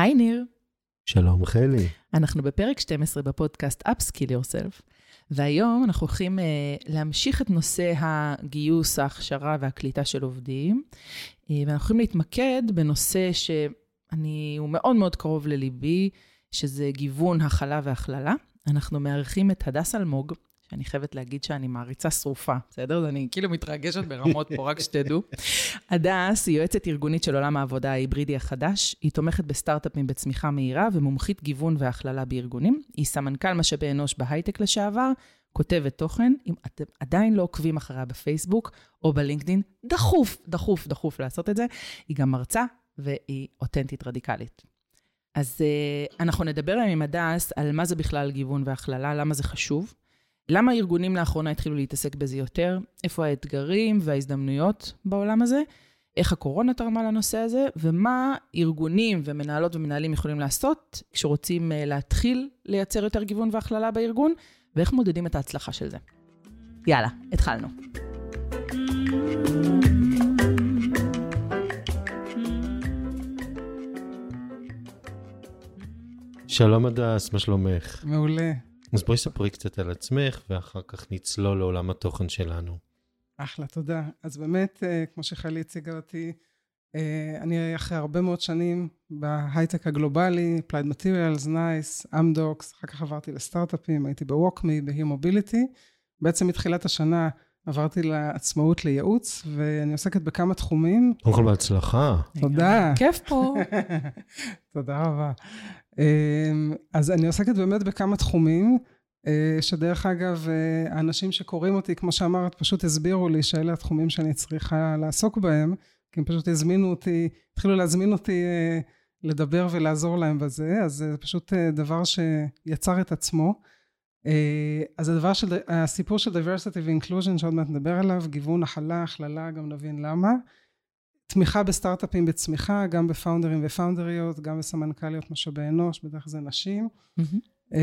היי ניר. שלום חלי. אנחנו בפרק 12 בפודקאסט Upskill Yourself, והיום אנחנו הולכים uh, להמשיך את נושא הגיוס, ההכשרה והקליטה של עובדים, uh, ואנחנו הולכים להתמקד בנושא שאני, הוא מאוד מאוד קרוב לליבי, שזה גיוון, הכלה והכללה. אנחנו מארחים את הדס אלמוג, שאני חייבת להגיד שאני מעריצה שרופה, בסדר? אני כאילו מתרגשת ברמות פה, רק שתדעו. הדס היא יועצת ארגונית של עולם העבודה ההיברידי החדש. היא תומכת בסטארט-אפים בצמיחה מהירה ומומחית גיוון והכללה בארגונים. היא סמנכ"ל משאבי אנוש בהייטק לשעבר, כותבת תוכן. אם אתם עדיין לא עוקבים אחריה בפייסבוק או בלינקדין, דחוף, דחוף, דחוף לעשות את זה. היא גם מרצה והיא אותנטית רדיקלית. אז uh, אנחנו נדבר היום עם הדס על מה זה בכלל גיוון והכללה, למה זה חשוב. למה ארגונים לאחרונה התחילו להתעסק בזה יותר? איפה האתגרים וההזדמנויות בעולם הזה? איך הקורונה תרמה לנושא הזה? ומה ארגונים ומנהלות ומנהלים יכולים לעשות כשרוצים אה, להתחיל לייצר יותר גיוון והכללה בארגון? ואיך מודדים את ההצלחה של זה? יאללה, התחלנו. שלום הדס, מה שלומך? מעולה. אז בואי ספרי קצת על עצמך, ואחר כך נצלול לעולם התוכן שלנו. אחלה, תודה. אז באמת, אה, כמו שחלי הציגה אותי, אה, אני אחרי הרבה מאוד שנים בהייטק הגלובלי, Applied Materials, Nice, Amdocs, אחר כך עברתי לסטארט-אפים, הייתי ב-Walkme, ב-Here Mobility. בעצם מתחילת השנה עברתי לעצמאות לייעוץ, ואני עוסקת בכמה תחומים. קודם כל בהצלחה. תודה. כיף פה. תודה רבה. אמ, אז אני עוסקת באמת בכמה תחומים, אה, שדרך אגב, אה, האנשים שקוראים אותי, כמו שאמרת, פשוט הסבירו לי שאלה התחומים שאני צריכה לעסוק בהם, כי הם פשוט הזמינו אותי, התחילו להזמין אותי אה, לדבר ולעזור להם בזה, אז זה פשוט דבר שיצר את עצמו. אז הדבר של, הסיפור של diversity ו-inclusion שעוד מעט נדבר עליו, גיוון, הכלה, הכללה, גם נבין למה. תמיכה בסטארט-אפים בצמיחה, גם בפאונדרים ופאונדריות, גם בסמנכ"ליות משאבי אנוש, בדרך כלל זה נשים, mm-hmm.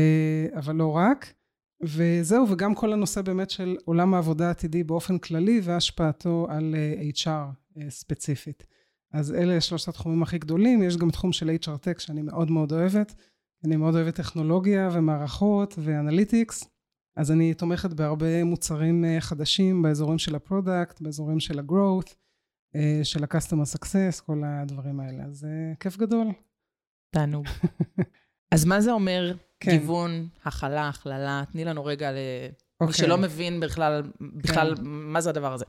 אבל לא רק. וזהו, וגם כל הנושא באמת של עולם העבודה העתידי באופן כללי והשפעתו על אה, HR אה, ספציפית. אז אלה שלושת התחומים הכי גדולים, יש גם תחום של HR Tech שאני מאוד מאוד אוהבת. אני מאוד אוהבת טכנולוגיה ומערכות ו-analytics, אז אני תומכת בהרבה מוצרים חדשים באזורים של ה-product, באזורים של ה-growth. אה, של ה-customer success, כל הדברים האלה. אז אה, כיף גדול. תענוג. אז מה זה אומר כן. גיוון, הכלה, הכללה? תני לנו רגע למי אוקיי. שלא מבין בכלל, בכלל כן. מה זה הדבר הזה.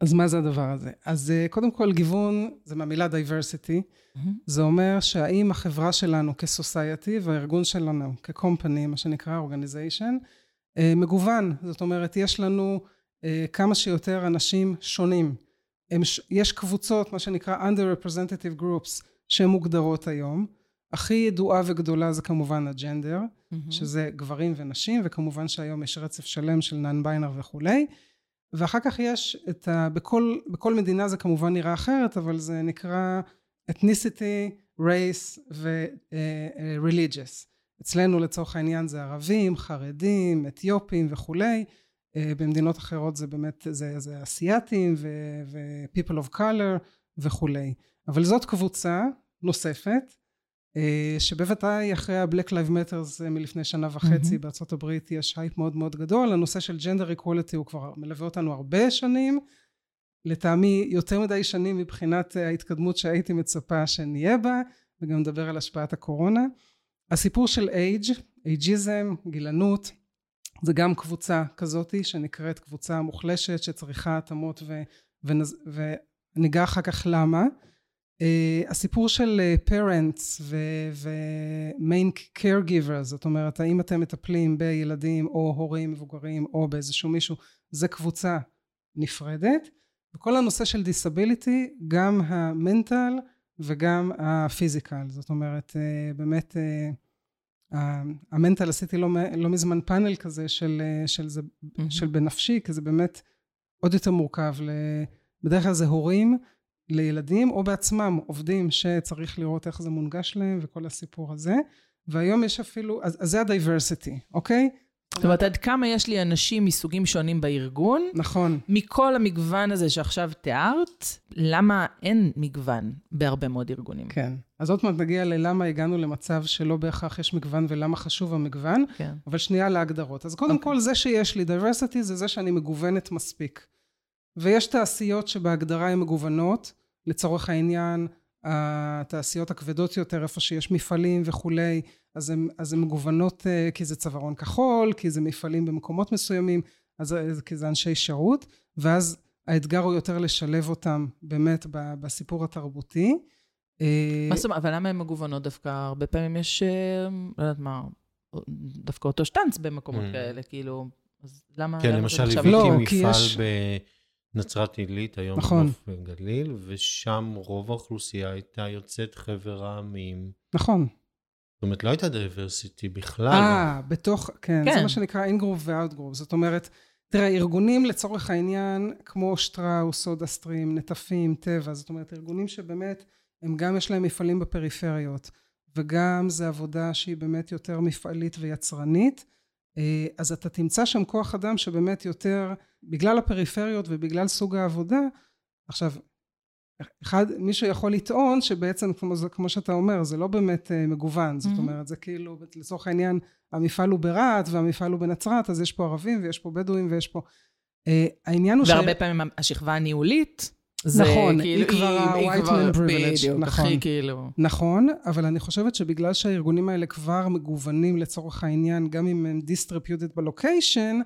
אז מה זה הדבר הזה? אז אה, קודם כל, גיוון זה מהמילה diversity. Mm-hmm. זה אומר שהאם החברה שלנו כ-society והארגון שלנו כ-company, מה שנקרא organization, מגוון. זאת אומרת, יש לנו כמה שיותר אנשים שונים. הם, יש קבוצות, מה שנקרא under-representative groups, שהן מוגדרות היום. הכי ידועה וגדולה זה כמובן הג'נדר, mm-hmm. שזה גברים ונשים, וכמובן שהיום יש רצף שלם של נאן ביינר וכולי. ואחר כך יש את ה... בכל, בכל מדינה זה כמובן נראה אחרת, אבל זה נקרא ethnicity, race ו-religious. Uh, אצלנו לצורך העניין זה ערבים, חרדים, אתיופים וכולי. אה, במדינות אחרות זה באמת, זה, זה אסייתים ו-people of color וכולי. אבל זאת קבוצה נוספת, אה, שבוודאי אחרי ה-Black Lives Matter מלפני שנה וחצי mm-hmm. בארצות הברית יש הייפ מאוד מאוד גדול, הנושא של gender equality הוא כבר מלווה אותנו הרבה שנים, לטעמי יותר מדי שנים מבחינת ההתקדמות שהייתי מצפה שנהיה בה, וגם נדבר על השפעת הקורונה. הסיפור של age, אייג'יזם, גילנות, זה גם קבוצה כזאתי שנקראת קבוצה מוחלשת שצריכה התאמות ו, וניגע אחר כך למה. Uh, הסיפור של uh, parents ו-main caregivers זאת אומרת האם אתם מטפלים בילדים או הורים מבוגרים או באיזשהו מישהו זה קבוצה נפרדת וכל הנושא של disability גם המנטל וגם הפיזיקל זאת אומרת uh, באמת uh, ה mental עשיתי לא, לא מזמן פאנל כזה של, של זה, mm-hmm. של בנפשי, כי זה באמת עוד יותר מורכב. בדרך כלל זה הורים לילדים, או בעצמם עובדים שצריך לראות איך זה מונגש להם וכל הסיפור הזה. והיום יש אפילו, אז, אז זה ה diversity, אוקיי? זאת אומרת, עד כמה יש לי אנשים מסוגים שונים בארגון, נכון. מכל המגוון הזה שעכשיו תיארת, למה אין מגוון בהרבה מאוד ארגונים? כן. אז עוד מעט נגיע ללמה הגענו למצב שלא בהכרח יש מגוון ולמה חשוב המגוון, כן. אבל שנייה להגדרות. אז קודם אוקיי. כל, זה שיש לי diversity זה זה שאני מגוונת מספיק. ויש תעשיות שבהגדרה הן מגוונות, לצורך העניין, התעשיות הכבדות יותר, איפה שיש מפעלים וכולי, אז הן, אז הן מגוונות אה, כי זה צווארון כחול, כי זה מפעלים במקומות מסוימים, אז אז- כי זה אנשי שירות, ואז האתגר הוא יותר לשלב אותם באמת ב- בסיפור התרבותי. אה, מה זאת אומרת, אבל למה הן מגוונות דווקא? הרבה פעמים יש, אה, לא יודעת מה, דווקא אותו שטאנץ במקומות Mm. כאלה, כאילו, אז למה... כן, למשל לא, ליוויתי כי מפעל בנצרת עילית, היום נכון. בנוף גליל, ושם רוב האוכלוסייה הייתה יוצאת חבר העמים. נכון. זאת אומרת, לא הייתה diversity בכלל. אה, בתוך, כן, כן. זה מה שנקרא in-group ו out-group. זאת אומרת, תראה, ארגונים לצורך העניין, כמו שטראוס, סודה סטרים, נטפים, טבע, זאת אומרת, ארגונים שבאמת, הם גם יש להם מפעלים בפריפריות, וגם זה עבודה שהיא באמת יותר מפעלית ויצרנית, אה, אז אתה תמצא שם כוח אדם שבאמת יותר, בגלל הפריפריות ובגלל סוג העבודה, עכשיו, אחד, מישהו יכול לטעון שבעצם, כמו, כמו שאתה אומר, זה לא באמת אה, מגוון, זאת Mhm. אומרת, זה כאילו, לצורך העניין, המפעל הוא ברהט והמפעל הוא בנצרת, אז יש פה ערבים ויש פה בדואים ויש פה... אה, העניין הוא והרבה פעמים השכבה הניהולית, זה נכון, כאילו, היא כבר ה-white man privilege, נכון. הכי כאילו... נכון, אבל אני חושבת שבגלל שהארגונים האלה כבר מגוונים לצורך העניין, גם אם הם distributed בלוקיישן,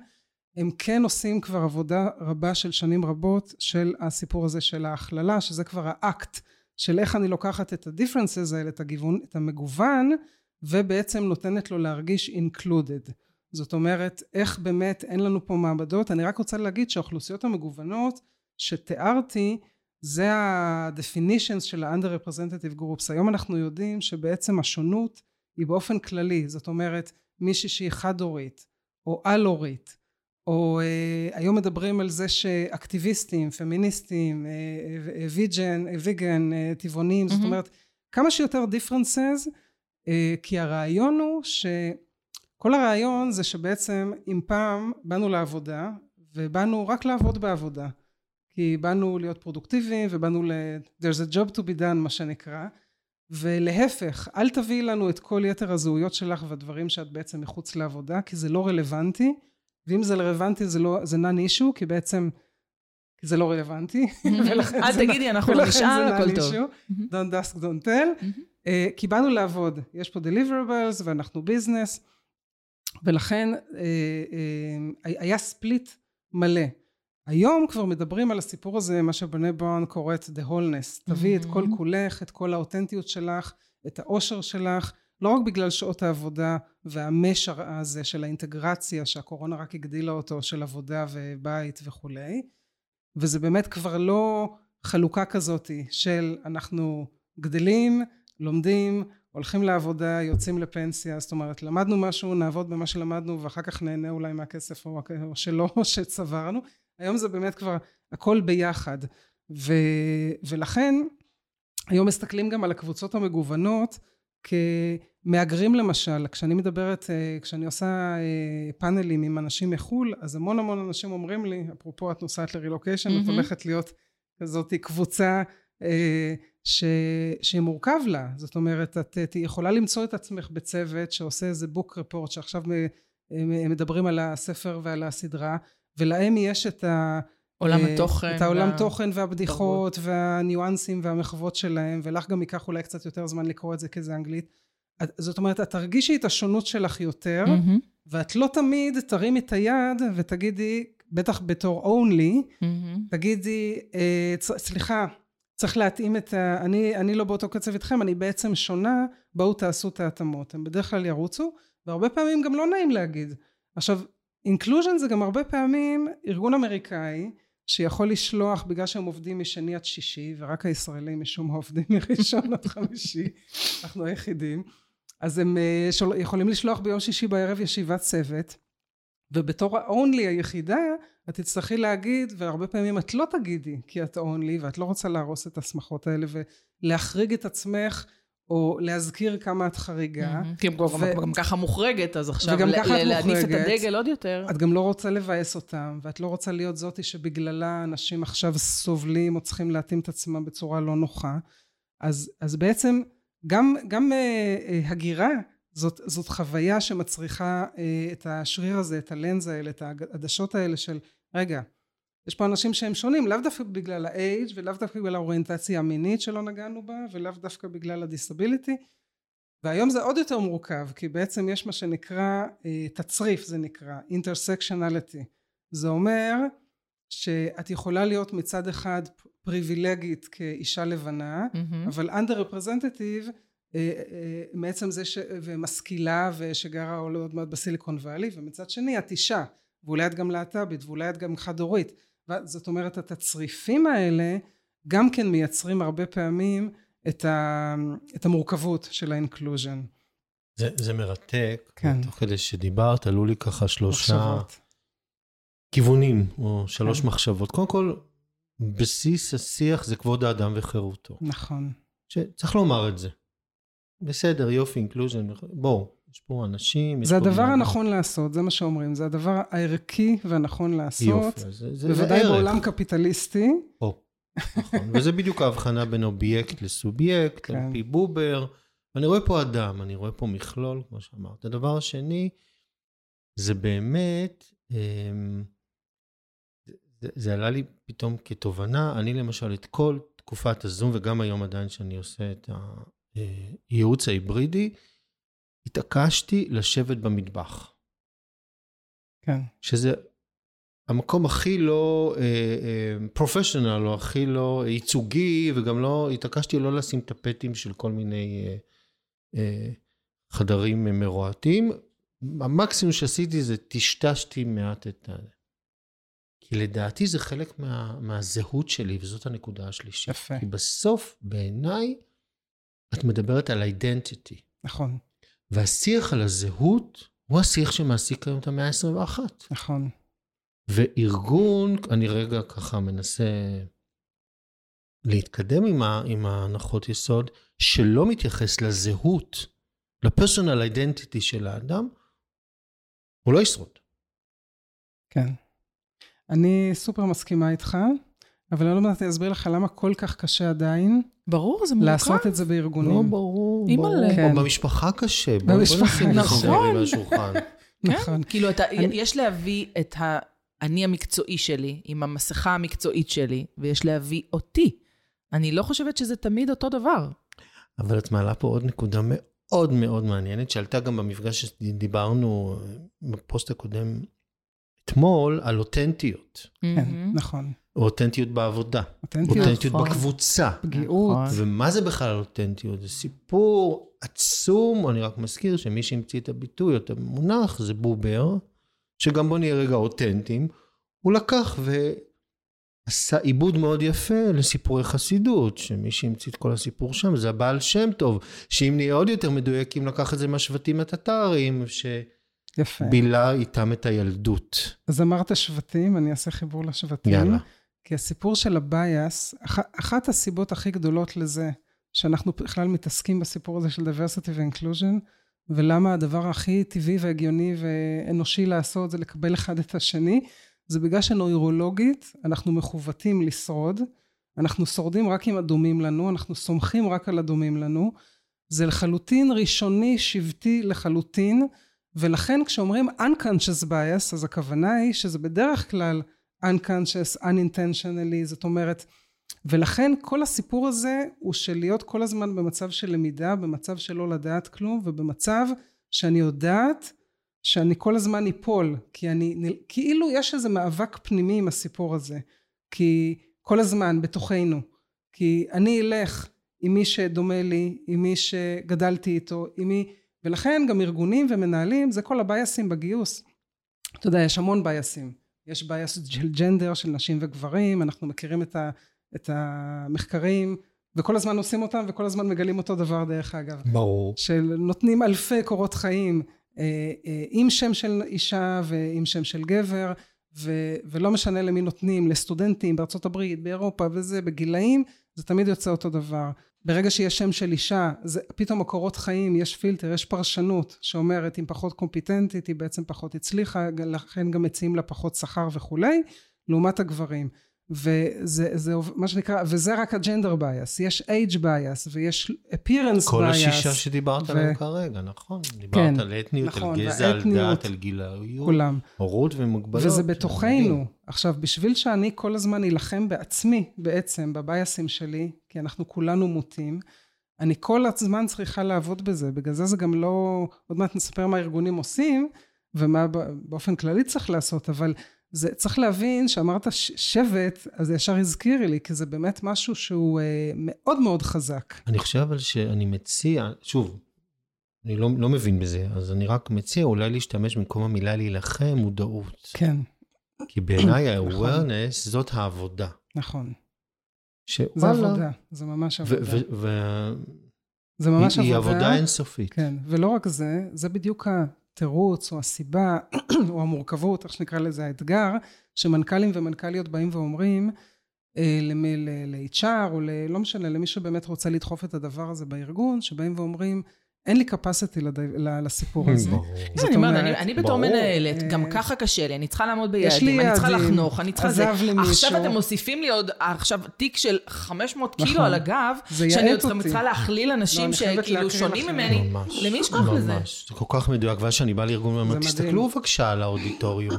הם כן עושים כבר עבודה רבה של שנים רבות של הסיפור הזה של ההכללה, שזה כבר האקט של איך אני לוקחת את ה-differences האלה, את, הגיוון, את המגוון, ובעצם נותנת לו להרגיש included. זאת אומרת, איך באמת אין לנו פה מעבדות. אני רק רוצה להגיד שהאוכלוסיות המגוונות שתיארתי, זה ה-definitions של ה-underrepresentative groups. היום אנחנו יודעים שבעצם השונות היא באופן כללי, זאת אומרת, מישהי שהיא חד-הורית, או על-הורית, או uh, היום מדברים על זה שאקטיביסטים, פמיניסטים, uh, ויג'ן, ויגן, uh, טבעונים, זאת מהמם. אומרת, כמה שיותר differences, uh, כי הרעיון הוא ש... כל הרעיון זה שבעצם אם פעם באנו לעבודה ובאנו רק לעבוד בעבודה כי באנו להיות פרודוקטיביים ובאנו ל... there's a job to be done מה שנקרא ולהפך אל תביאי לנו את כל יתר הזהויות שלך והדברים שאת בעצם מחוץ לעבודה כי זה לא רלוונטי ואם זה רלוונטי זה לא זה non issue כי בעצם זה לא רלוונטי אל זה תגידי, אנחנו נשאל, הכל טוב. don't ask don't tell אה, כי באנו לעבוד, יש פה deliverables ואנחנו ביזנס, ולכן אה, אה, היה ספליט מלא. היום כבר מדברים על הסיפור הזה, מה שבני בראון קוראת the wholeness. תביאי את כל. כולך, את כל האותנטיות שלך, את האושר שלך, לא רק בגלל שעות העבודה והמש הזה של האינטגרציה, שהקורונה רק הגדילה אותו, של עבודה ובית וכולי, וזה באמת כבר לא חלוקה כזאתי של אנחנו גדלים, לומדים, הולכים לעבודה, יוצאים לפנסיה, זאת אומרת, למדנו משהו, נעבוד במה שלמדנו, ואחר כך נהנה אולי מהכסף או, או שלא, שצברנו. היום זה באמת כבר הכל ביחד. ו, ולכן, היום מסתכלים גם על הקבוצות המגוונות כמהגרים למשל. כשאני מדברת, אה, כשאני עושה אה, פאנלים עם אנשים מחו"ל, אז המון המון אנשים אומרים לי, אפרופו את נוסעת לרילוקיישן, את מהמם. הולכת להיות כזאת קבוצה אה, ש, שמורכב לה. זאת אומרת, את את יכולה למצוא את עצמך בצוות שעושה איזה בוק רפורט, שעכשיו מדברים על הספר ועל הסדרה, ולהם יש את ה... עולם התוכן. את העולם וה- תוכן והבדיחות והניואנסים והמחוות שלהם, ולך גם ייקח אולי קצת יותר זמן לקרוא את זה כי זה אנגלית. את- זאת אומרת, את תרגישי את השונות שלך יותר, מהמם, ואת לא תמיד תרימי את היד ותגידי, בטח בתור only, מהמם. תגידי, אה, צ- סליחה, צריך להתאים את ה... אני, אני לא באותו קצב איתכם, אני בעצם שונה, בואו תעשו את ההתאמות. הם בדרך כלל ירוצו, והרבה פעמים גם לא נעים להגיד. עכשיו, inclusion זה גם הרבה פעמים ארגון אמריקאי, שיכול לשלוח, בגלל שהם עובדים משני עד שישי, ורק הישראלים משום מה עובדים מראשון עד חמישי, אנחנו היחידים, אז הם אה, שול- יכולים לשלוח ביום שישי בערב ישיבת צוות, ובתור ה-only היחידה, את תצטרכי להגיד, והרבה פעמים את לא תגידי כי את only, ואת לא רוצה להרוס את השמחות האלה ולהחריג את עצמך, או להזכיר כמה את חריגה. כי הם ו- גם ככה מוחרגת, אז עכשיו ל- ל- להניף את. הדגל עוד יותר. את גם לא רוצה לבאס אותם, ואת לא רוצה להיות זאתי שבגללה אנשים עכשיו סובלים או צריכים להתאים את עצמם בצורה לא נוחה. אז, אז בעצם גם, גם אה, אה, הגירה זאת, זאת חוויה שמצריכה אה, את השריר הזה, את הלנז האלה, את העדשות האלה של רגע, יש פה אנשים שהם שונים, לאו דווקא בגלל האייג' ולאו דווקא בגלל האוריינטציה המינית שלא נגענו בה, ולאו דווקא בגלל הדיסביליטי. והיום זה עוד יותר מורכב, כי בעצם יש מה שנקרא אה, תצריף, זה נקרא, intersectionality. זה אומר שאת יכולה להיות מצד אחד פריבילגית כאישה לבנה, מהמם. אבל under representative אה, אה, מעצם זה ש... ומשכילה ושגרה עוד מעט בסיליקון וואלי ומצד שני את אישה ואולי את גם להט"בית ואולי את גם חד הורית זאת אומרת התצריפים האלה גם כן מייצרים הרבה פעמים את, ה... את המורכבות של האינקלוז'ן. זה, זה מרתק. כן. תוך כדי שדיברת, עלו לי ככה שלושה מחשבות. כיוונים, או שלוש כן. מחשבות. קודם כל, בסיס השיח זה כבוד האדם וחירותו. נכון. שצריך לומר את זה. בסדר, יופי, inclusion, בואו, יש פה אנשים. זה הדבר אדם. הנכון לעשות זה מה שאומרים זה הדבר הערכי והנכון לעשות יופי, זה, זה בוודאי ערך. בעולם קפיטליסטי או, נכון. וזה בדיוק ההבחנה בין אובייקט לסובייקט, כן. על פי בובר. ואני רואה פה אדם, אני רואה פה מכלול, כמו שאמרת. הדבר השני, זה באמת, אמ, זה, זה עלה לי פתאום כתובנה. אני למשל, את כל תקופת הזום, וגם היום עדיין שאני עושה את הייעוץ ההיברידי, התעקשתי לשבת במטבח. כן שזה המקום הכי לא פרופשיונל, או הכי לא ייצוגי, וגם לא, התעקשתי לא לשים טפטים של כל מיני אה, אה, חדרים אה, מרועטים. המקסימום שעשיתי זה טשטשתי מעט את ה... כי לדעתי זה חלק מה, מהזהות שלי, וזאת הנקודה השלישית. יפה. כי בסוף, בעיניי, את מדברת על אידנטיטי. נכון והשיח על הזהות הוא השיח שמעסיק היום את המאה ה-21. נכון וארגון, אני רגע ככה מנסה להתקדם עם, ה, עם ההנחות יסוד, שלא מתייחס לזהות, לפרסונל אידנטיטי של האדם, הוא לא ישרוד. כן. אני סופר מסכימה איתך, אבל אני לא יודעת להסביר לך למה כל כך קשה עדיין ברור, זה מורכב. לעשות את זה בארגונים. לא, ברור. ברור. כן. במשפחה קשה. במשפחה, נכון. נכון. כאילו, אתה, אני- יש להביא את האני המקצועי שלי, עם המסכה המקצועית שלי, ויש להביא אותי. אני לא חושבת שזה תמיד אותו דבר. אבל את מעלה פה עוד נקודה מאוד מאוד מעניינת, שעלתה גם במפגש שדיברנו אה, בפוסט הקודם אתמול, על אותנטיות. כן. נכון. או אותנטיות בעבודה. אותנטיות, אותנטיות נכון. בקבוצה. פגיעות. נכון. ומה זה בכלל אותנטיות? זה סיפור עצום, אני רק מזכיר שמי שהמציא את הביטוי, או את המונח, זה בובר, שגם בוא נהיה רגע אותנטיים, הוא לקח ועשה עיבוד מאוד יפה לסיפורי חסידות, שמי שהמציא את כל הסיפור שם זה הבעל שם טוב, שאם נהיה עוד יותר מדויקים, לקח את זה מהשבטים הטטריים, יפה. שבילה איתם את הילדות. אז אמרת שבטים, אני אעשה חיבור לשבטים. יאללה. כי הסיפור של הבייס, אח, אחת הסיבות הכי גדולות לזה, שאנחנו בכלל מתעסקים בסיפור הזה של diversity ו-inclusion, ולמה הדבר הכי טבעי והגיוני ואנושי לעשות זה לקבל אחד את השני, זה בגלל שנוירולוגית אנחנו מכוותים לשרוד, אנחנו שורדים רק אם הדומים לנו, אנחנו סומכים רק על הדומים לנו, זה לחלוטין ראשוני, שבטי לחלוטין, ולכן כשאומרים unconscious bias, אז הכוונה היא שזה בדרך כלל unconscious, unintentionally, זאת אומרת, ולכן כל הסיפור הזה הוא של להיות כל הזמן במצב של למידה, במצב של לא לדעת כלום, ובמצב שאני יודעת שאני כל הזמן אפול, כי אני, כאילו יש איזה מאבק פנימי עם הסיפור הזה, כי כל הזמן בתוכנו, כי אני אלך עם מי שדומה לי, עם מי שגדלתי איתו, עם מי, ולכן גם ארגונים ומנהלים זה כל ה biasים בגיוס. אתה יודע, יש המון biasים. יש bias של gender, של נשים וגברים, אנחנו מכירים את, ה, את המחקרים, וכל הזמן עושים אותם, וכל הזמן מגלים אותו דבר דרך אגב. ברור. של נותנים אלפי קורות חיים אה, אה, עם שם של אישה ועם שם של גבר, ו, ולא משנה למי נותנים, לסטודנטים בארצות הברית, באירופה וזה, בגילאים, זה תמיד יוצא אותו דבר. ברגע שיש שם של אישה, זה, פתאום הקורות חיים, יש פילטר, יש פרשנות שאומרת אם פחות קומפיטנטית, היא בעצם פחות הצליחה, לכן גם מציעים לה פחות שכר וכולי, לעומת הגברים. וזה זה, מה שנקרא, וזה רק ה gender bias, יש age bias ויש appearance כל bias. כל השישה שדיברת ו... עליהם כרגע, נכון. דיברת כן, על אתניות, נכון, על גזע, על דת, על גילאיות, כולם. הורות ומוגבלות. וזה בתוכנו. עכשיו, בשביל שאני כל הזמן אלחם בעצמי, בעצם, ב biasים שלי, כי אנחנו כולנו מוטים, אני כל הזמן צריכה לעבוד בזה, בגלל זה זה גם לא, עוד מעט נספר מה הארגונים עושים, ומה באופן כללי צריך לעשות, אבל זה, צריך להבין שאמרת שבט, אז זה ישר הזכירי לי, כי זה באמת משהו שהוא אה, מאוד מאוד חזק. אני חושב אבל שאני מציע, שוב, אני לא, לא מבין בזה, אז אני רק מציע אולי להשתמש במקום המילה להילחם, מודעות. כן. כי בעיניי נכון. ה-awareness זאת העבודה. נכון. ש... זה עבודה, זה ממש עבודה. ו- ו- זה ממש היא, עבודה. היא עבודה אינסופית. כן, ולא רק זה, זה בדיוק התירוץ או הסיבה או המורכבות, איך שנקרא לזה האתגר, שמנכ"לים ומנכ"ליות באים ואומרים אה, ל-HR או ל- לא משנה, למי שבאמת רוצה לדחוף את הדבר הזה בארגון, שבאים ואומרים, אין לי capacity לסיפור הזה. ברור. זאת כן, אומרת, אני בתור מנהלת, גם אה, ככה קשה לי, אני צריכה לעמוד ביעדים, אני צריכה לחנוך, אני צריכה זה. עכשיו אתם מוסיפים לי עוד, עכשיו תיק של 500 קילו נכון. על הגב, שאני עוד צריכה להכליל לא, אנשים שכאילו שונים ממני, למי יש כוח לזה? ממש, זה כל כך מדויק, ואז שאני בא לארגון ואומר, תסתכלו בבקשה על האודיטוריום.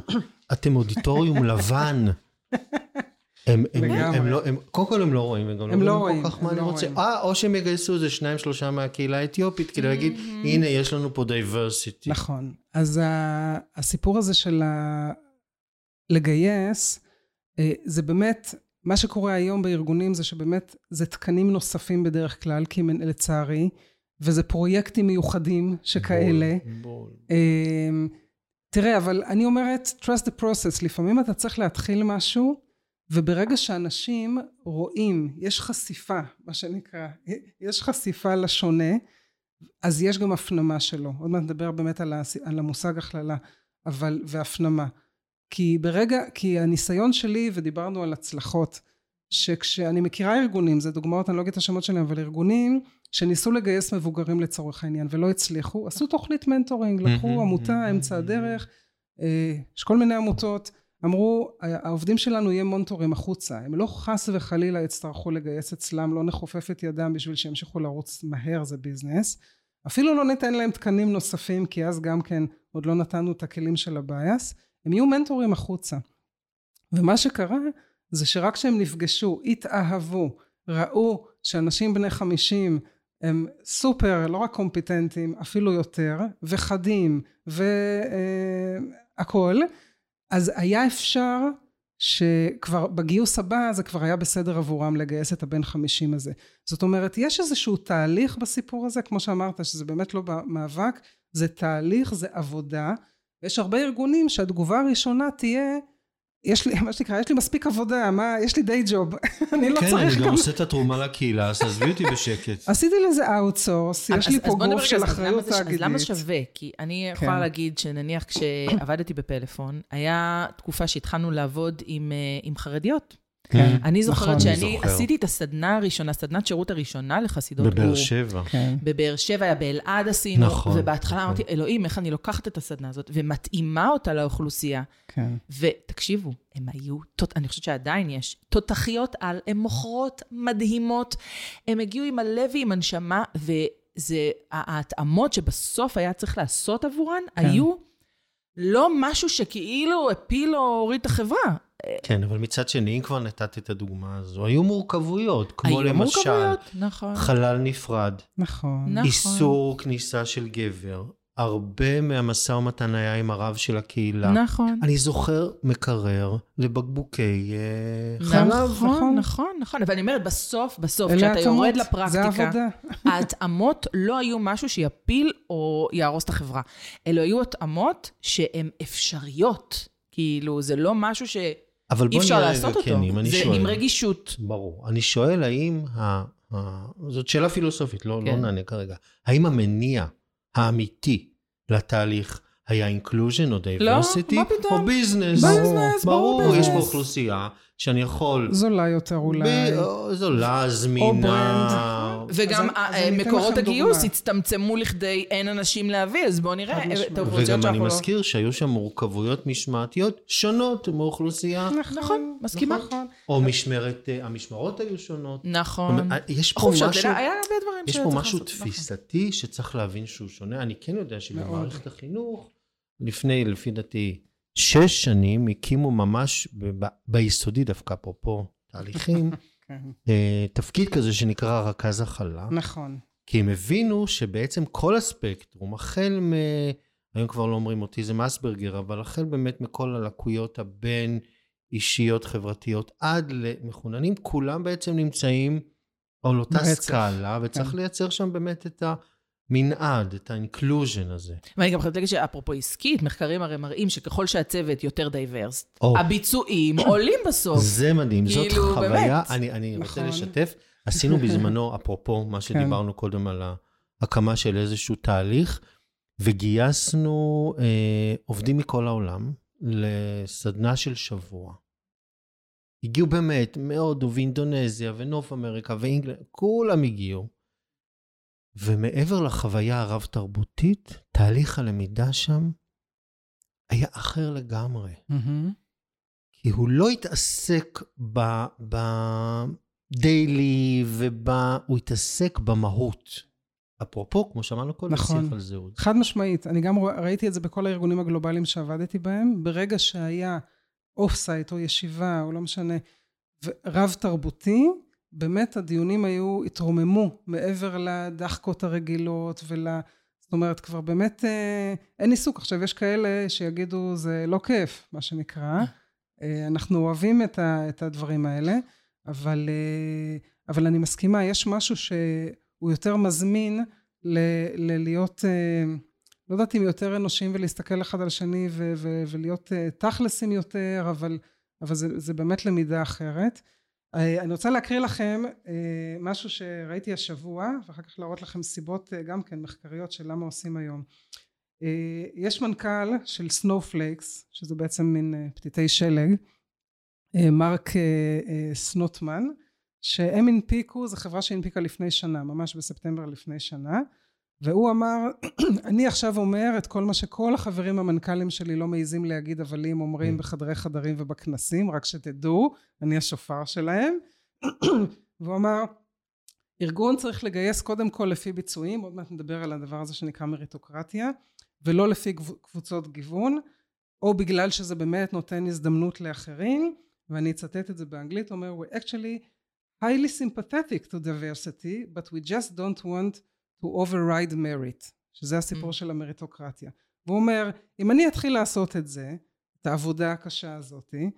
אתם אודיטוריום לבן. הם, הם, הם לא, הם, קודם כל הם לא רואים, הם גם הם לא רואים כל כך מה אני לא רוצה. אה, או שהם יגייסו איזה שניים שלושה מהקהילה האתיופית, כדי להגיד, הנה, יש לנו פה diversity. נכון. אז הסיפור הזה של ה... לגייס, אה, זה באמת, מה שקורה היום בארגונים זה שבאמת, זה תקנים נוספים בדרך כלל, כי לצערי, וזה פרויקטים מיוחדים שכאלה. בול, בול. אה, תראה, אבל אני אומרת, trust the process, לפעמים אתה צריך להתחיל משהו, וברגע שאנשים רואים, יש חשיפה, מה שנקרא, יש חשיפה לשונה, אז יש גם הפנמה שלו. עוד מעט נדבר באמת על, המושג הכללה, אבל, והפנמה. כי ברגע, כי הניסיון שלי, ודיברנו על הצלחות, שכשאני מכירה ארגונים, זה דוגמאות, אני לא אגיד את השמות שלהם, אבל ארגונים שניסו לגייס מבוגרים לצורך העניין ולא הצליחו, עשו תוכנית mentoring, לקחו עמותה, אמצע הדרך, אה, יש כל מיני עמותות, אמרו העובדים שלנו יהיו מנטורים החוצה. הם לא חס וחלילה יצטרכו לגייס אצלם לא נכופף את ידם בשביל שימשיכו לרוץ מהר זה business. אפילו לא ניתן להם תקנים נוספים כי אז גם כן עוד לא נתנו את הכלים של ה bias. הם יהיו מנטורים החוצה. ומה שקרה זה שרק כשהם נפגשו התאהבו ראו שאנשים בני חמישים הם סופר לא רק competentים אפילו יותר וחדים והכל אה, אז היה אפשר שכבר בגיוס הבא זה כבר היה בסדר עבורם לגייס את הבן חמישים הזה. זאת אומרת, יש איזשהו תהליך בסיפור הזה, כמו שאמרת, שזה באמת לא מאבק, זה תהליך, זה עבודה, ויש הרבה ארגונים שהתגובה הראשונה תהיה יש לי, מה שנקרא, יש לי מספיק עבודה, מה, יש לי day job. אני לא כן, צריך גם... כן, אני גם עושה את התרומה לקהילה, אז עזבי אותי בשקט. עשיתי לזה outsource, יש לי פה גוף של אחריות תאגידית. אז למה שווה? כי אני יכולה כן. להגיד שנניח כשעבדתי בפלאפון, היה תקופה שהתחלנו לעבוד עם אה, חרדיות. כן, אני זוכרת נכון, שאני זוכר. עשיתי את הסדנה הראשונה, סדנת שירות הראשונה לחסידות גור. בבאר שבע. כן. בבאר שבע, באלעד עשינו. נכון. ובהתחלה נכון. אמרתי, אלוהים, איך אני לוקחת את הסדנה הזאת ומתאימה אותה לאוכלוסייה. כן. ותקשיבו, הם היו, אני חושבת שעדיין יש, תותחיות על, הן מוכרות מדהימות. הם הגיעו עם הלב ועם הנשמה, וזה, ההתאמות שבסוף היה צריך לעשות עבורן, כן. היו לא משהו שכאילו הפיל או הוריד את החברה. כן, אבל מצד שני, אם כבר נתת את הדוגמה הזו, היו מורכבויות, כמו היו למשל, מורכבויות, נכון. חלל נפרד, נכון. נכון. איסור כניסה של גבר, הרבה מהמשא ומתן היה עם הרב של הקהילה. נכון. אני זוכר מקרר לבקבוקי uh, חלב. נכון, נכון, נכון. אבל אני אומרת, בסוף, בסוף, כשאתה יורד לפרקטיקה, ההתאמות לא היו משהו שיפיל או יהרוס את החברה. אלו היו התאמות שהן אפשריות. כאילו, זה לא משהו ש... אבל אי אפשר לעשות אותו. כן, זה שואל, עם רגישות. ברור. אני שואל האם, ה, ה, זאת שאלה פילוסופית, לא, לא כן. לא נענה כרגע. האם המניע האמיתי לתהליך היה inclusion או diversity, מה פתאום? או business. business, ברור, ברור, יש פה business. אוכלוסייה שאני יכול... זולה יותר אולי. ב- או זולה, זמינה. וגם אז- אז אה, אני אתן מקורות הגיוס. הצטמצמו לכדי אין אנשים להביא, אז בואו נראה את. האוכלוסיות וגם אני שאנחנו לא... מזכיר שהיו שם מורכבויות משמעתיות שונות מאוכלוסייה, נכון, מסכימה. נכון. או משמרת, אה, המשמרות היו שונות. נכון. אומרת, יש פה משהו, היה הרבה דברים יש פה משהו נכון. תפיסתי שצריך להבין שהוא שונה. אני כן יודע. שבמערכת החינוך, לפני, לפי דעתי, שש שנים הקימו ממש ביסודי דווקא, אפרופו תהליכים, כן. אה, תפקיד כזה שנקרא רכז הכלה. נכון. כי הם הבינו שבעצם כל הספקטרום, החל מ... היום כבר לא אומרים אוטיזם אסברגר, אבל החל באמת מכל הלקויות הבין אישיות, חברתיות, עד למחוננים, כולם בעצם נמצאים על אותה ברצף. סקאלה, וצריך כן. לייצר שם באמת את המנעד, את ה inclusion הזה. ואני גם חייבת להגיד שאפרופו עסקית, מחקרים הרי מראים שככל שהצוות יותר diverse, או. הביצועים עולים בסוף. זה מדהים, זאת כאילו, חוויה, באמת. אני, אני רוצה נכון. לשתף. עשינו בזמנו, אפרופו מה שדיברנו קודם על ההקמה של איזשהו תהליך, וגייסנו אה, עובדים מכל העולם לסדנה של שבוע. הגיעו באמת מהודו ואינדונזיה ונוף אמריקה ואנגליה, כולם הגיעו. ומעבר לחוויה הרב-תרבותית, תהליך הלמידה שם היה אחר לגמרי. מהמם. כי הוא לא התעסק ב daily וב... הוא התעסק במהות. אפרופו, כמו שאמרנו קודם, נכון. שיח על זהות. חד משמעית. אני גם רוא- ראיתי את זה בכל הארגונים הגלובליים שעבדתי בהם. ברגע שהיה offsite או ישיבה או לא משנה, רב תרבותי, באמת הדיונים היו, התרוממו מעבר לדחקות הרגילות ול... זאת אומרת, כבר באמת אה, אין עיסוק. עכשיו, יש כאלה שיגידו, זה לא כיף, מה שנקרא. אה, אנחנו אוהבים את, ה, את הדברים האלה, אבל, אה, אבל אני מסכימה, יש משהו שהוא יותר מזמין ל, ללהיות, אה, לא יודעת אם יותר אנושיים ולהסתכל אחד על השני ו, ו, ולהיות אה, תכלסים יותר, אבל, אבל זה, זה באמת למידה אחרת. אה, אני רוצה להקריא לכם אה, משהו שראיתי השבוע, ואחר כך להראות לכם סיבות אה, גם כן מחקריות של למה עושים היום. יש מנכ"ל של Snowflake's, שזה בעצם מין פתיתי שלג, מרק סלוטמן, שהם הנפיקו, זו חברה שהנפיקה לפני שנה, ממש בספטמבר לפני שנה, והוא אמר, אני עכשיו אומר את כל מה שכל החברים המנכ"לים שלי לא מעיזים להגיד, אבל אם אומרים בחדרי חדרים ובכנסים, רק שתדעו, אני השופר שלהם. והוא אמר, ארגון צריך לגייס קודם כל לפי ביצועים, עוד מעט נדבר על הדבר הזה שנקרא מריטוקרטיה, ולא לפי קבוצות גיוון, או בגלל שזה באמת נותן הזדמנות לאחרים, ואני אצטט את זה באנגלית, הוא אומר, we're actually highly sympathetic to diversity, but we just don't want to override merit, שזה הסיפור Mm. של המריטוקרטיה. והוא אומר, אם אני אתחיל לעשות את זה, את העבודה הקשה הזאתי,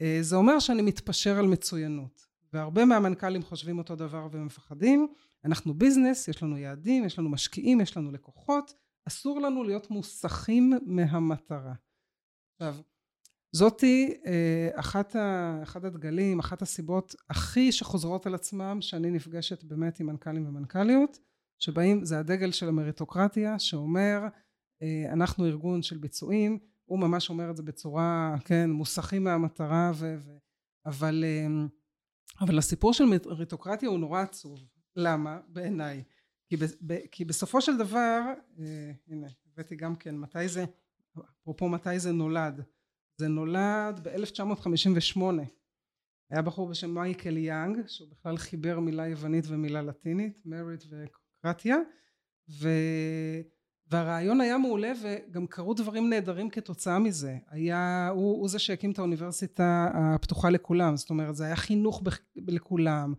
אה, זה אומר שאני מתפשר על מצוינות. והרבה מהמנכ"לים חושבים אותו דבר ומפחדים. אנחנו ביזנס, יש לנו יעדים, יש לנו משקיעים, יש לנו לקוחות, אסור לנו להיות מוסכים מהמטרה. עכשיו, זאתי אה, אחת ה, אחד הדגלים, אחת הסיבות הכי שחוזרות על עצמם, שאני נפגשת באמת עם מנכ"לים ומנכ"ליות, שבאים, זה הדגל של המריטוקרטיה, שאומר, אה, אנחנו ארגון של ביצועים, הוא ממש אומר את זה בצורה, כן, מוסכים מהמטרה, ו, ו, אבל, אה, אבל הסיפור של מריטוקרטיה הוא נורא עצוב. למה? בעיניי. כי, ב, ב, כי בסופו של דבר, אה, הנה, הבאתי גם כן, מתי זה, אפרופו מתי זה נולד. זה נולד ב-1958. היה בחור בשם מייקל יאנג, שהוא בכלל חיבר מילה יוונית ומילה לטינית, מריט וקרטיה, ו... והרעיון היה מעולה וגם קרו דברים נהדרים כתוצאה מזה. היה, הוא, הוא זה שהקים את האוניברסיטה הפתוחה לכולם, זאת אומרת זה היה חינוך בכ... לכולם,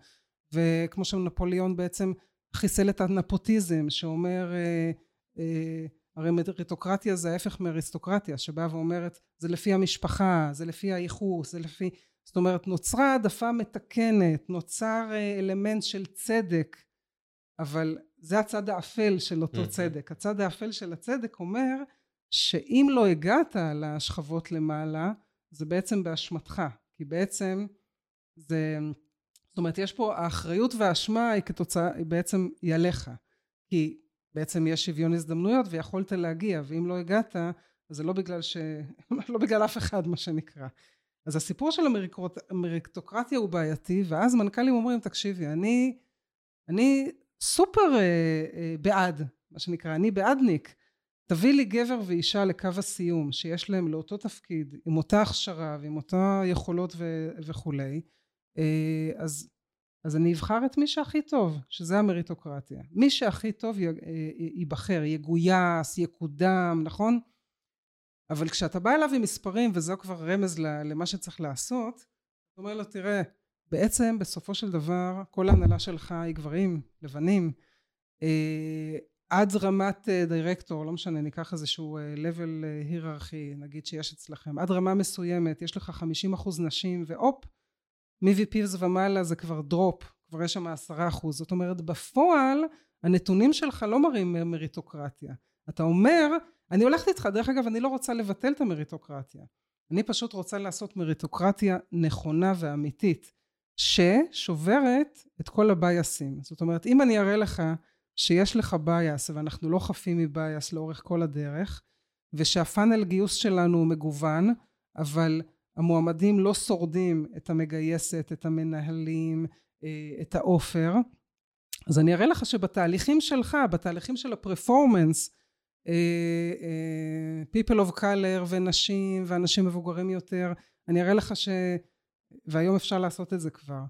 וכמו שנפוליאון בעצם חיסל את הנפוטיזם, שאומר אה, אה, הרי מריטוקרטיה זה ההפך מאריסטוקרטיה שבאה ואומרת זה לפי המשפחה זה לפי הייחוס זה לפי זאת אומרת נוצרה העדפה מתקנת נוצר אה, אלמנט של צדק אבל זה הצד האפל של אותו. צדק הצד האפל של הצדק אומר שאם לא הגעת לשכבות למעלה זה בעצם באשמתך כי בעצם זה זאת אומרת יש פה האחריות והאשמה היא כתוצאה היא בעצם היא עליך כי בעצם יש שוויון הזדמנויות ויכולת להגיע ואם לא הגעת אז וזה לא בגלל ש... לא בגלל אף אחד, מה שנקרא. אז הסיפור של המריטוקרטיה הוא בעייתי, ואז מנכ"לים אומרים, תקשיבי, אני, אני סופר אה, אה, בעד, מה שנקרא, אני בעדניק. תביא לי גבר ואישה לקו הסיום, שיש להם לאותו תפקיד, עם אותה הכשרה ועם אותה יכולות ו- וכולי, אה, אז, אז אני אבחר את מי שהכי טוב, שזה המריטוקרטיה. מי שהכי טוב י- אה, ייבחר, יגויס, יקודם, נכון? אבל כשאתה בא אליו עם מספרים, וזו כבר רמז למה שצריך לעשות, אתה אומר לו, תראה, בעצם בסופו של דבר כל ההנהלה שלך היא גברים, לבנים, אה, עד רמת דירקטור, לא משנה, ניקח איזשהו level היררכי, נגיד שיש אצלכם, עד רמה מסוימת, יש לך 50 אחוז נשים, והופ, מ-VPs ומעלה זה כבר drop, כבר יש שם 10 אחוז. זאת אומרת, בפועל, הנתונים שלך לא מראים מריטוקרטיה. אתה אומר, אני הולכת איתך, דרך אגב, אני לא רוצה לבטל את המריטוקרטיה. אני פשוט רוצה לעשות מריטוקרטיה נכונה ואמיתית, ששוברת את כל ה bias ים. זאת אומרת, אם אני אראה לך שיש לך bias ואנחנו לא חפים מ bias לאורך כל הדרך ושהפאנל גיוס שלנו הוא מגוון אבל המועמדים לא שורדים את המגייסת, את המנהלים, אה, את האופר אז אני אראה לך שבתהליכים שלך, בתהליכים של הפרפורמנס אה, אה, people of color ונשים ואנשים מבוגרים יותר אני אראה לך ש... והיום אפשר לעשות את זה כבר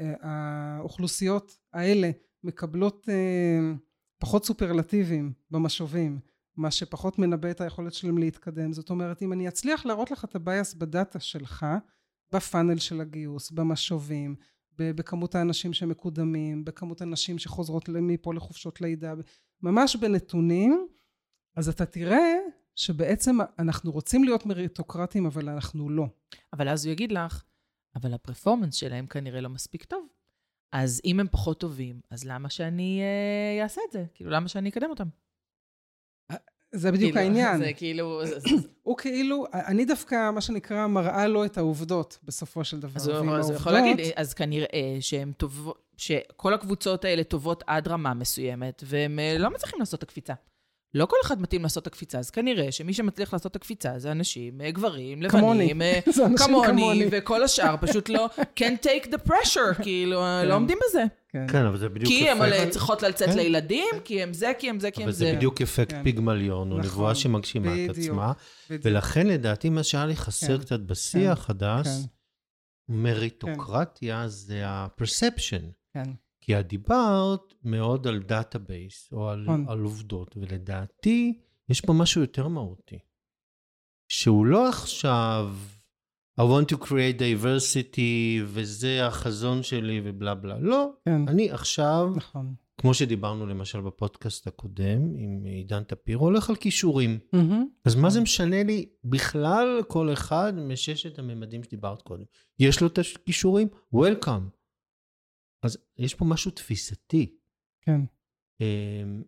האוכלוסיות האלה מקבלות אה, פחות סופרלטיבים במשובים, מה שפחות מנבא את היכולת שלהם להתקדם. זאת אומרת, אם אני אצליח להראות לך את ה bias בדאטה שלך, בפאנל של הגיוס, במשובים, בכמות האנשים שמקודמים, בכמות האנשים שחוזרות מפה לחופשות לידה, ממש בנתונים, אז אתה תראה שבעצם אנחנו רוצים להיות מריטוקרטים, אבל אנחנו לא. אבל אז הוא יגיד לך, אבל ה performance שלהם כנראה לא מספיק טוב. אז אם הם פחות טובים, אז למה שאני אה, אעשה את זה? כאילו, למה שאני אקדם אותם? זה בדיוק כאילו, העניין. זה כאילו... הוא כאילו, אני דווקא, מה שנקרא, מראה לו את העובדות בסופו של דבר. אז הוא יכול להגיד, אז כנראה שהן טובות, שכל הקבוצות האלה טובות עד רמה מסוימת, והם אה, לא מצליחים לעשות את הקפיצה. לא כל אחד מתאים לעשות את הקפיצה, אז כנראה שמי שמצליח לעשות את הקפיצה זה אנשים, אה, גברים, לבנים, אה, כמוני, וכל השאר פשוט לא, can take the pressure, כאילו, אה, לא כן. עומדים בזה. כן. כן, אבל זה בדיוק כי הן צריכות לצאת כן. לילדים, כי הם זה, כי הם זה, כי הם זה. אבל זה בדיוק אפקט פיגמליון, או נבואה נכון. שמגשימה את עצמה. ולכן לדעתי מה שהיה לי חסר קצת בשיח, הדס, מריטוקרטיה זה ה-perception. כן. כי את דיברת מאוד על database, או על, נכון. על עובדות, ולדעתי, יש פה משהו יותר מהותי. שהוא לא עכשיו, I want to create diversity, וזה החזון שלי ובלה בלה. לא, כן. אני עכשיו, נכון. כמו שדיברנו למשל בפודקאסט הקודם, עם עידן טפיר, הולך על כישורים. Mm-hmm. אז מה זה משנה לי בכלל כל אחד מששת הממדים שדיברת קודם? יש לו את הכישורים? Welcome. אז יש פה משהו תפיסתי. כן. אמ,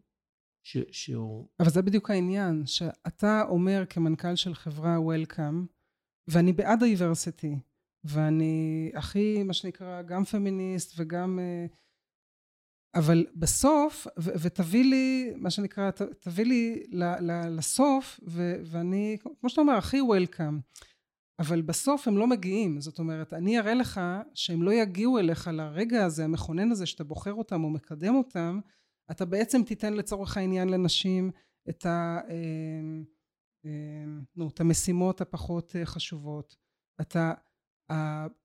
ש, שהוא... אבל זה בדיוק העניין, שאתה אומר כמנכ"ל של חברה Welcome, ואני בעד diversity, ואני הכי, מה שנקרא, גם פמיניסט וגם... אה, אבל בסוף, ו- ותביא לי, מה שנקרא, ת- תביא לי ל- ל- לסוף, ו- ואני, כמו שאתה אומר, הכי Welcome. אבל בסוף הם לא מגיעים, זאת אומרת, אני אראה לך שהם לא יגיעו אליך לרגע הזה, המכונן הזה, שאתה בוחר אותם או מקדם אותם, אתה בעצם תיתן לצורך העניין לנשים את, ה, אה, אה, נו, את המשימות הפחות אה, חשובות. אתה,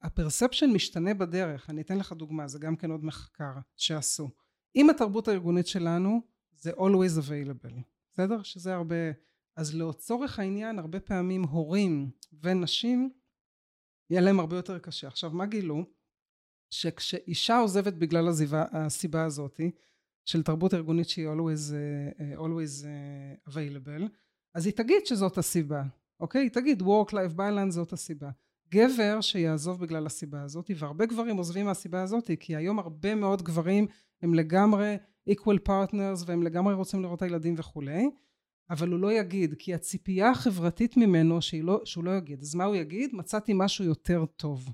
הפרספשן משתנה בדרך, אני אתן לך דוגמה, זה גם כן עוד מחקר שעשו. אם התרבות הארגונית שלנו זה always available, בסדר? שזה הרבה אז לצורך העניין הרבה פעמים הורים ונשים יהיה להם הרבה יותר קשה. עכשיו מה גילו? שכשאישה עוזבת בגלל הזיבה, הסיבה הזאתי של תרבות ארגונית שהיא always, uh, always uh, available אז היא תגיד שזאת הסיבה אוקיי? היא תגיד work life balance זאת הסיבה גבר שיעזוב בגלל הסיבה הזאת והרבה גברים עוזבים מהסיבה הזאת כי היום הרבה מאוד גברים הם לגמרי equal partners והם לגמרי רוצים לראות את הילדים וכולי אבל הוא לא יגיד, כי הציפייה החברתית ממנו לא, שהוא לא יגיד. אז מה הוא יגיד? מצאתי משהו יותר טוב.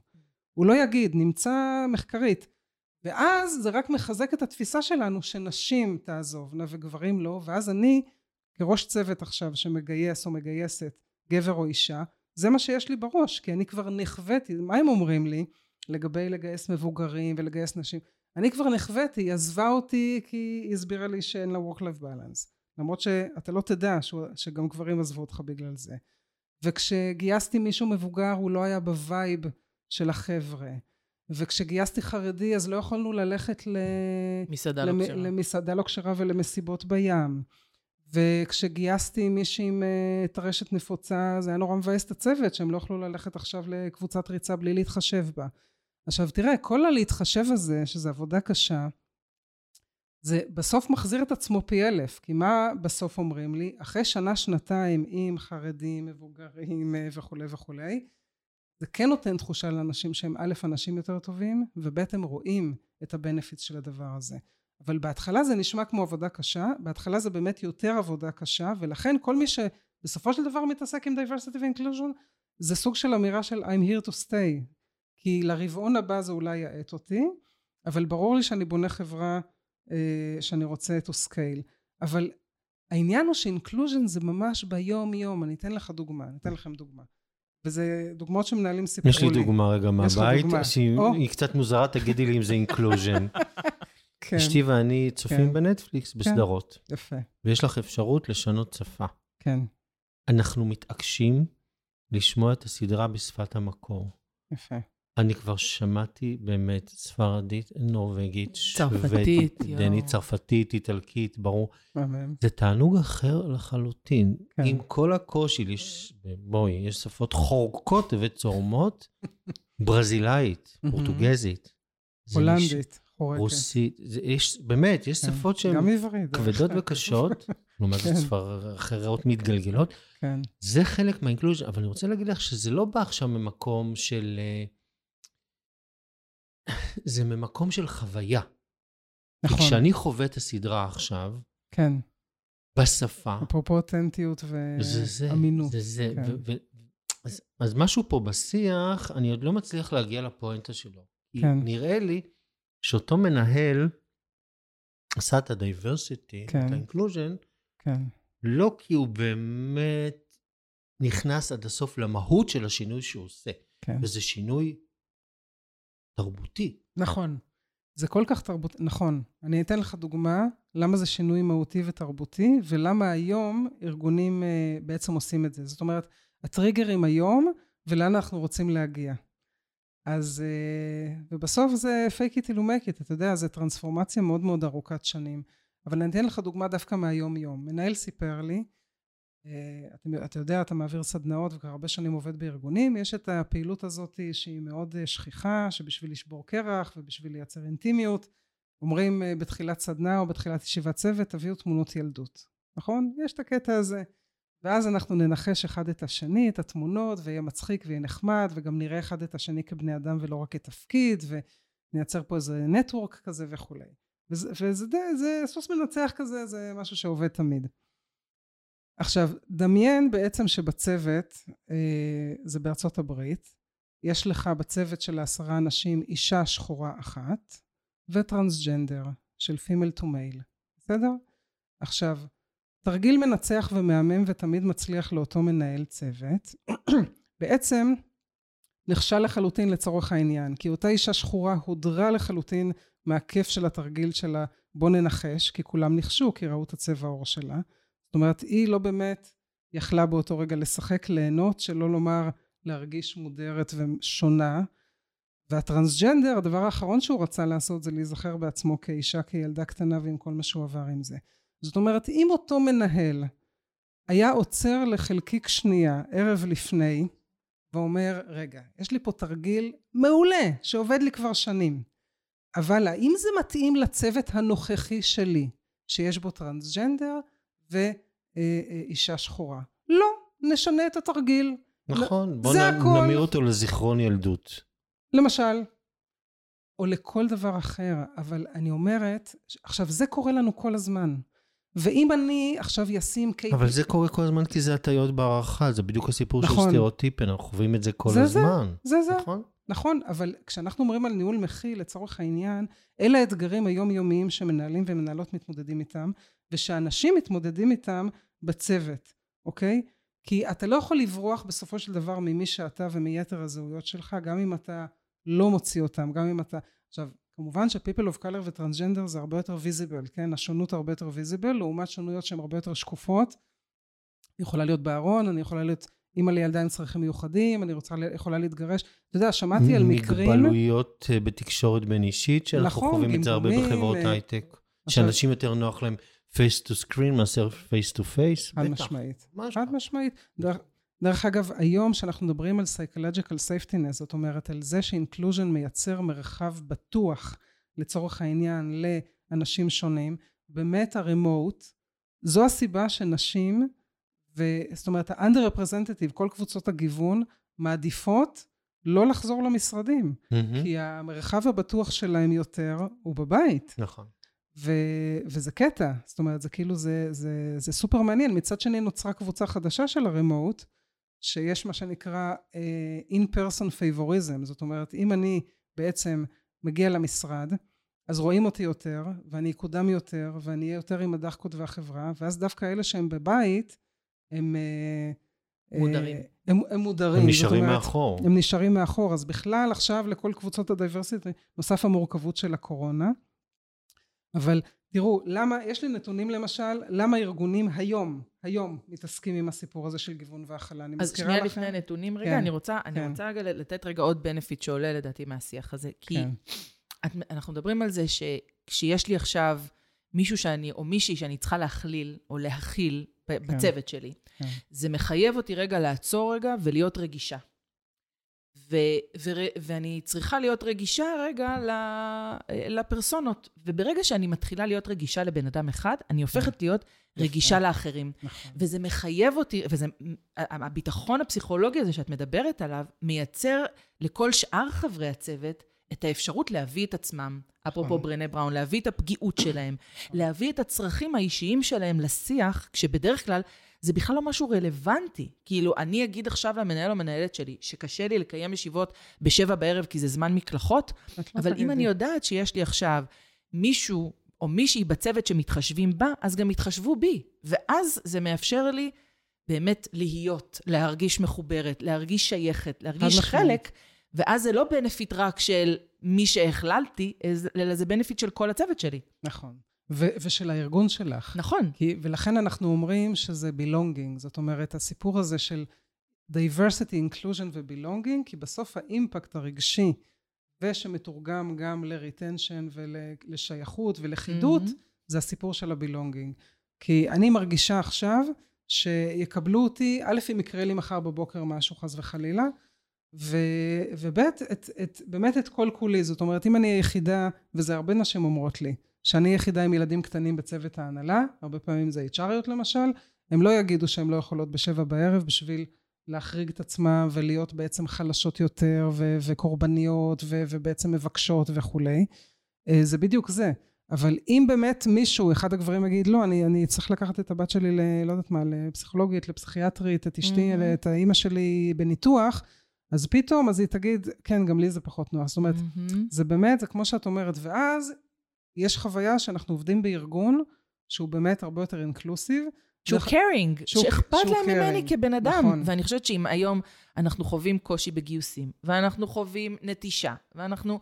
הוא לא יגיד, נמצא מחקרית. ואז זה רק מחזק את התפיסה שלנו שנשים תעזובנה וגברים לא, ואז אני כראש צוות עכשיו שמגייס או מגייסת גבר או אישה, זה מה שיש לי בראש, כי אני כבר נכוויתי, מה הם אומרים לי לגבי לגייס מבוגרים ולגייס נשים? אני כבר נכוויתי, היא עזבה אותי כי היא הסבירה לי שאין לה work-life balance. למרות שאתה לא תדע שגם גברים עזבו אותך בגלל זה. וכשגייסתי מישהו מבוגר הוא לא היה ב vibe של החבר'ה. וכשגייסתי חרדי אז לא יכולנו ללכת ל... מסעדה לא כשרה. למסעדה לא כשרה ולמסיבות בים. וכשגייסתי מישהי עם אה, טרשת נפוצה זה היה נורא מבאס את הצוות שהם לא יכלו ללכת עכשיו לקבוצת ריצה בלי להתחשב בה. עכשיו תראה כל הלהתחשב הזה שזה עבודה קשה זה בסוף מחזיר את עצמו פי אלף כי מה בסוף אומרים לי? אחרי שנה שנתיים עם חרדים מבוגרים אה, וכולי וכולי זה כן נותן תחושה לאנשים שהם א' אנשים יותר טובים וב' הם רואים את ה benefit של הדבר הזה. אבל בהתחלה זה נשמע כמו עבודה קשה בהתחלה זה באמת יותר עבודה קשה ולכן כל מי שבסופו של דבר מתעסק עם diversity ו-inclusion זה סוג של אמירה של I'm here to stay כי לרבעון הבא זה אולי יאט אותי אבל ברור לי שאני בונה חברה שאני רוצה to scale אבל העניין הוא ש inclusion זה ממש ביום יום אני אתן לך דוגמה אני אתן לכם דוגמה וזה דוגמאות שמנהלים סיפרו לי. יש לי דוגמה רגע מהבית, שהיא קצת מוזרה, תגידי לי אם זה inclusion. כן. אשתי ואני צופים כן. בנטפליקס כן. בסדרות. יפה. ויש לך אפשרות לשנות שפה. כן. אנחנו מתעקשים לשמוע את הסדרה בשפת המקור. יפה. אני כבר שמעתי באמת ספרדית, נורווגית, צרפתית, דנית, צרפתית, איטלקית, ברור. זה תענוג אחר לחלוטין. כן. עם כל הקושי, לש... בואי, יש שפות חורקות וצורמות, ברזילאית, פורטוגזית. הולנדית, חורקת. רוסית, זה, יש, באמת, יש כן. שפות שהן כבדות וקשות, לעומת כן. ספר אחרות מתגלגלות. כן. זה חלק מהאינקלוז'ן, אבל אני רוצה להגיד לך שזה לא בא עכשיו ממקום של... Uh, זה ממקום של חוויה. נכון. כי כשאני חווה את הסדרה עכשיו, כן. בשפה... אפרופו אותנטיות ואמינות. זה זה, כן. ו- ו- אז, אז משהו פה בשיח, אני עוד לא מצליח להגיע לפואנטה שלו. כן. נראה לי שאותו מנהל עשה את ה diversity, כן. את ה inclusion, כן. לא כי הוא באמת נכנס עד הסוף למהות של השינוי שהוא עושה. כן. וזה שינוי תרבותי. נכון. זה כל כך תרבותי, נכון. אני אתן לך דוגמה למה זה שינוי מהותי ותרבותי, ולמה היום ארגונים uh, בעצם עושים את זה. זאת אומרת, הטריגרים היום, ולאן אנחנו רוצים להגיע. אז, uh, ובסוף זה it till you make אתה יודע, זו טרנספורמציה מאוד מאוד ארוכת שנים. אבל אני אתן לך דוגמה דווקא מהיום-יום. מנהל סיפר לי, אתה יודע, אתה מעביר סדנאות וכבר הרבה שנים עובד בארגונים, יש את הפעילות הזאת שהיא מאוד אה, שכיחה, שבשביל לשבור קרח ובשביל לייצר אינטימיות, אומרים אה, בתחילת סדנה או בתחילת ישיבת צוות, תביאו תמונות ילדות, נכון? יש את הקטע הזה. ואז אנחנו ננחש אחד את השני, את התמונות, ויהיה מצחיק ויהיה נחמד, וגם נראה אחד את השני כבני אדם ולא רק כתפקיד, ונייצר פה איזה נטוורק כזה וכולי. וזה, וזה זה, זה סוס מנצח כזה, זה משהו שעובד תמיד. עכשיו, דמיין בעצם שבצוות, אה, זה בארצות הברית, יש לך בצוות של העשרה אנשים אישה שחורה אחת וטרנסג'נדר של פימל טו מייל, בסדר? עכשיו, תרגיל מנצח ומהמם ותמיד מצליח לאותו מנהל צוות, בעצם נכשל לחלוטין לצורך העניין, כי אותה אישה שחורה הודרה לחלוטין מהכיף של התרגיל שלה בוא ננחש, כי כולם ניחשו כי ראו את הצבע העור שלה, זאת אומרת, היא לא באמת יכלה באותו רגע לשחק, ליהנות, שלא לומר להרגיש מודרת ושונה. והטרנסג'נדר, הדבר האחרון שהוא רצה לעשות זה להיזכר בעצמו כאישה, כילדה קטנה ועם כל מה שהוא עבר עם זה. זאת אומרת, אם אותו מנהל היה עוצר לחלקיק שנייה ערב לפני, ואומר, רגע, יש לי פה תרגיל מעולה, שעובד לי כבר שנים, אבל האם זה מתאים לצוות הנוכחי שלי, שיש בו טרנסג'נדר, ואישה שחורה. לא, נשנה את התרגיל. נכון, בוא נ... נמיר אותו לזיכרון ילדות. למשל, או לכל דבר אחר, אבל אני אומרת, עכשיו זה קורה לנו כל הזמן. ואם אני עכשיו אשים קייפ... אבל זה קורה כל הזמן כי זה הטיות בהערכה, זה בדיוק הסיפור נכון. של סטריאוטיפים, אנחנו חווים את זה כל זה הזמן. זה, זה, נכון? נכון, אבל כשאנחנו אומרים על ניהול מכיל, לצורך העניין, אלה האתגרים היומיומיים שמנהלים ומנהלות מתמודדים איתם, ושאנשים מתמודדים איתם בצוות, אוקיי? כי אתה לא יכול לברוח בסופו של דבר ממי שאתה ומיתר הזהויות שלך, גם אם אתה לא מוציא אותם, גם אם אתה... עכשיו, כמובן ש-people of color וטרנסג'נדר זה הרבה יותר visible, כן? השונות הרבה יותר visible, לעומת שונויות שהן הרבה יותר שקופות. אני יכולה להיות בארון, אני יכולה להיות אימא לילדה עם צרכים מיוחדים, אני רוצה, יכולה להתגרש. אתה יודע, שמעתי על מקרים... מגבלויות אה, בתקשורת בין אישית, שאנחנו נכון, חווים את זה הרבה בחברות אה, הייטק. שאנשים יותר נוח להם face to screen מאשר face to face. חד משמעית. חד משמעית. דרך, אגב, היום שאנחנו מדברים על psychological safety, זאת אומרת, על זה שאינקלוז'ן מייצר מרחב בטוח, לצורך העניין, לאנשים שונים, באמת הרמוט, זו הסיבה שנשים, ו, זאת אומרת, ה-under-representative, כל קבוצות הגיוון, מעדיפות לא לחזור למשרדים, mm-hmm. כי המרחב הבטוח שלהם יותר הוא בבית. נכון. ו- וזה קטע, זאת אומרת, זה כאילו, זה, זה, זה סופר מעניין. מצד שני נוצרה קבוצה חדשה של ה remote, שיש מה שנקרא uh, in-person favoritism, זאת אומרת, אם אני בעצם מגיע למשרד, אז רואים אותי יותר, ואני אקודם יותר, ואני אהיה יותר עם הצחוקים והחברה, ואז דווקא אלה שהם בבית, הם... Uh, מודרים. Uh, הם, הם מודרים. הם נשארים אומרת, מאחור. הם נשארים מאחור. אז בכלל, עכשיו לכל קבוצות ה diversity, נוסף המורכבות של הקורונה. אבל תראו, למה, יש לי נתונים למשל, למה ארגונים היום, היום מתעסקים עם הסיפור הזה של גיוון והכלה. אני מזכירה לכם... אז שנייה לפני נתונים רגע, כן, אני רוצה, כן. אני רוצה רגע לתת רגע עוד בנפיט שעולה לדעתי מהשיח הזה. כי כן. את, אנחנו מדברים על זה שכשיש לי עכשיו מישהו שאני, או מישהי שאני צריכה להכליל, או להכיל כן. בצוות שלי, כן. זה מחייב אותי רגע לעצור רגע ולהיות רגישה. ו, ו, ואני צריכה להיות רגישה רגע לפרסונות. וברגע שאני מתחילה להיות רגישה לבן אדם אחד, אני הופכת להיות רגישה לאחרים. נכון. וזה מחייב אותי, וזה, הביטחון הפסיכולוגי הזה שאת מדברת עליו, מייצר לכל שאר חברי הצוות את האפשרות להביא את עצמם, אפרופו נכון. ברנה בראון, להביא את הפגיעות שלהם, להביא את הצרכים האישיים שלהם לשיח, כשבדרך כלל זה בכלל לא משהו רלוונטי. כאילו, אני אגיד עכשיו למנהל או מנהלת שלי, שקשה לי לקיים ישיבות בשבע בערב כי זה זמן מקלחות, לא אבל אם אני יודעת שיש לי עכשיו מישהו או מישהי בצוות שמתחשבים בה, אז גם יתחשבו בי. ואז זה מאפשר לי באמת להיות, להרגיש מחוברת, להרגיש שייכת, להרגיש חלק, ואז זה לא בנפיט רק של מי שהכללתי, אלא זה בנפיט של כל הצוות שלי. נכון. ו- ושל הארגון שלך. נכון. כי, ולכן אנחנו אומרים שזה belonging, זאת אומרת, הסיפור הזה של diversity, inclusion ו-belonging, כי בסוף האימפקט הרגשי, ושמתורגם גם ל-retension ולשייכות ולכידות, mm-hmm. זה הסיפור של ה-belonging. כי אני מרגישה עכשיו שיקבלו אותי, א', אם יקרה לי מחר בבוקר משהו חס וחלילה, ו- וב', את, את, באמת את כל כולי, זאת אומרת, אם אני היחידה, וזה הרבה נשים אומרות לי, שאני יחידה עם ילדים קטנים בצוות ההנהלה, הרבה פעמים זה HRיות למשל, הם לא יגידו שהן לא יכולות בשבע בערב בשביל להחריג את עצמם ולהיות בעצם חלשות יותר ו- וקורבניות ו- ובעצם מבקשות וכולי. אה, זה בדיוק זה. אבל אם באמת מישהו, אחד הגברים יגיד, לא, אני, אני צריך לקחת את הבת שלי ל... לא יודעת מה, לפסיכולוגית, לפסיכיאטרית, את אשתי, mm-hmm. את האימא שלי בניתוח, אז פתאום, אז היא תגיד, כן, גם לי זה פחות נוח. זאת אומרת, mm-hmm. זה באמת, זה כמו שאת אומרת, ואז יש חוויה שאנחנו עובדים בארגון שהוא באמת הרבה יותר אינקלוסיב. שהוא קרינג, שאכפת להם ממני כבן אדם. נכון. ואני חושבת שאם היום אנחנו חווים קושי בגיוסים, ואנחנו חווים נטישה, ואנחנו...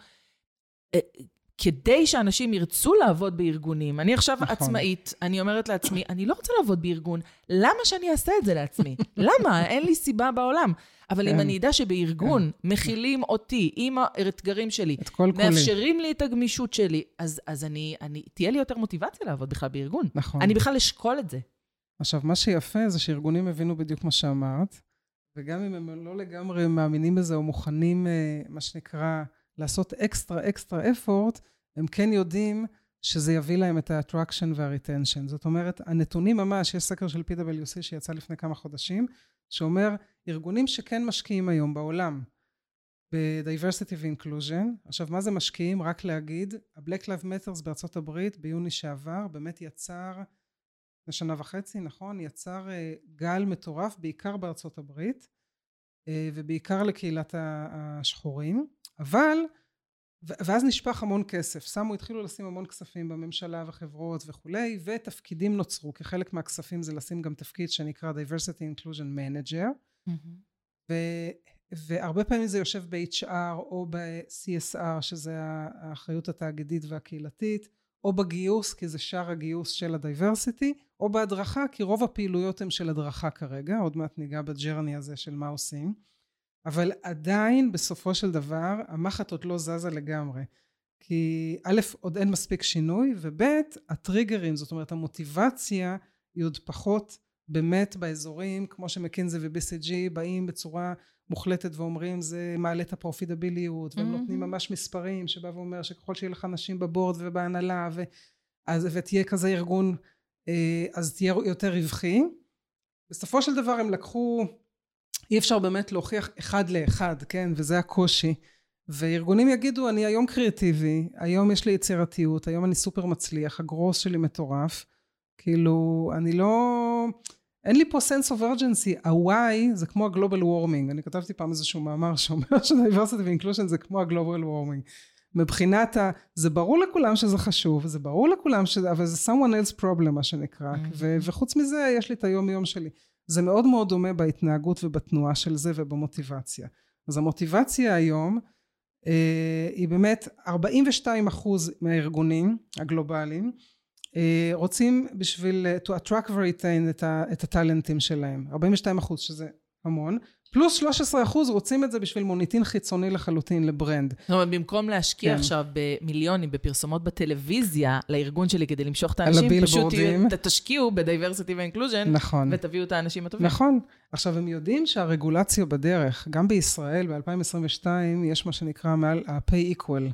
כדי שאנשים ירצו לעבוד בארגונים, אני עכשיו נכון. עצמאית, אני אומרת לעצמי, אני לא רוצה לעבוד בארגון, למה שאני אעשה את זה לעצמי? למה? אין לי סיבה בעולם. אבל כן. אם אני אדע שבארגון כן. מכילים אותי עם האתגרים שלי, מאפשרים כולי. לי את הגמישות שלי, אז, אז אני, אני, תהיה לי יותר מוטיבציה לעבוד בכלל בארגון. נכון. אני בכלל אשקול את זה. עכשיו, מה שיפה זה שארגונים הבינו בדיוק מה שאמרת, וגם אם הם לא לגמרי מאמינים בזה או מוכנים, אה, מה שנקרא, לעשות אקסטרה אקסטרה אפורט, הם כן יודעים שזה יביא להם את ה-attraction וה-retention. זאת אומרת, הנתונים ממש, יש סקר של PwC שיצא לפני כמה חודשים, שאומר, ארגונים שכן משקיעים היום בעולם ב-diversity ו-inclusion, עכשיו מה זה משקיעים? רק להגיד, ה-Black Lives Matters בארצות הברית ביוני שעבר באמת יצר, לפני שנה וחצי, נכון? יצר uh, גל מטורף בעיקר בארצות הברית ובעיקר לקהילת השחורים, אבל ואז נשפך המון כסף. שמו, התחילו לשים המון כספים בממשלה וחברות וכולי, ותפקידים נוצרו. כחלק מהכספים זה לשים גם תפקיד שנקרא diversity inclusion manager. ו, והרבה פעמים זה יושב ב-HR או ב-CSR, שזה האחריות התאגידית והקהילתית, או בגיוס, כי זה שער הגיוס של ה-diversity, או בהדרכה, כי רוב הפעילויות הן של הדרכה כרגע, עוד מעט ניגע בג'רני הזה של מה עושים. אבל עדיין בסופו של דבר המחט עוד לא זזה לגמרי. כי א', עוד אין מספיק שינוי, וב', הטריגרים, זאת אומרת המוטיבציה היא עוד פחות באמת באזורים, כמו שמקינזי ו-BCG באים בצורה מוחלטת ואומרים זה מעלה את הפרופידביליות, והם mm-hmm. נותנים ממש מספרים שבא ואומר שככל שיהיה לך נשים בבורד ובהנהלה, ו... אז, ותהיה כזה ארגון, אה, אז תהיה יותר רווחי. בסופו של דבר הם לקחו אי אפשר באמת להוכיח אחד לאחד, כן? וזה הקושי. וארגונים יגידו, אני היום קריאטיבי, היום יש לי יצירתיות, היום אני סופר מצליח, הגרוס שלי מטורף. כאילו, אני לא... אין לי פה sense of urgency, ה-why זה כמו ה-global warming. אני כתבתי פעם איזשהו מאמר שאומר ש-diversity ו-inclusion זה כמו ה-global warming. מבחינת ה... זה ברור לכולם שזה חשוב, זה ברור לכולם שזה... אבל זה someone else problem, מה שנקרא. Mm-hmm. ו- וחוץ מזה, יש לי את היום יום שלי. זה מאוד מאוד דומה בהתנהגות ובתנועה של זה ובמוטיבציה. אז המוטיבציה היום אה, היא באמת 42 אחוז מהארגונים הגלובליים רוצים בשביל to attract ו-retain את, את הטאלנטים שלהם 42 אחוז שזה המון פלוס 13 אחוז רוצים את זה בשביל מוניטין חיצוני לחלוטין לברנד. זאת אומרת, במקום להשקיע כן. עכשיו במיליונים בפרסומות בטלוויזיה לארגון שלי כדי למשוך את האנשים, פשוט תשקיעו ב-diversity ו-inclusion, נכון. ותביאו את האנשים הטובים. נכון. עכשיו, הם יודעים שהרגולציה בדרך, גם בישראל ב-2022 יש מה שנקרא מעל ה-pay equal,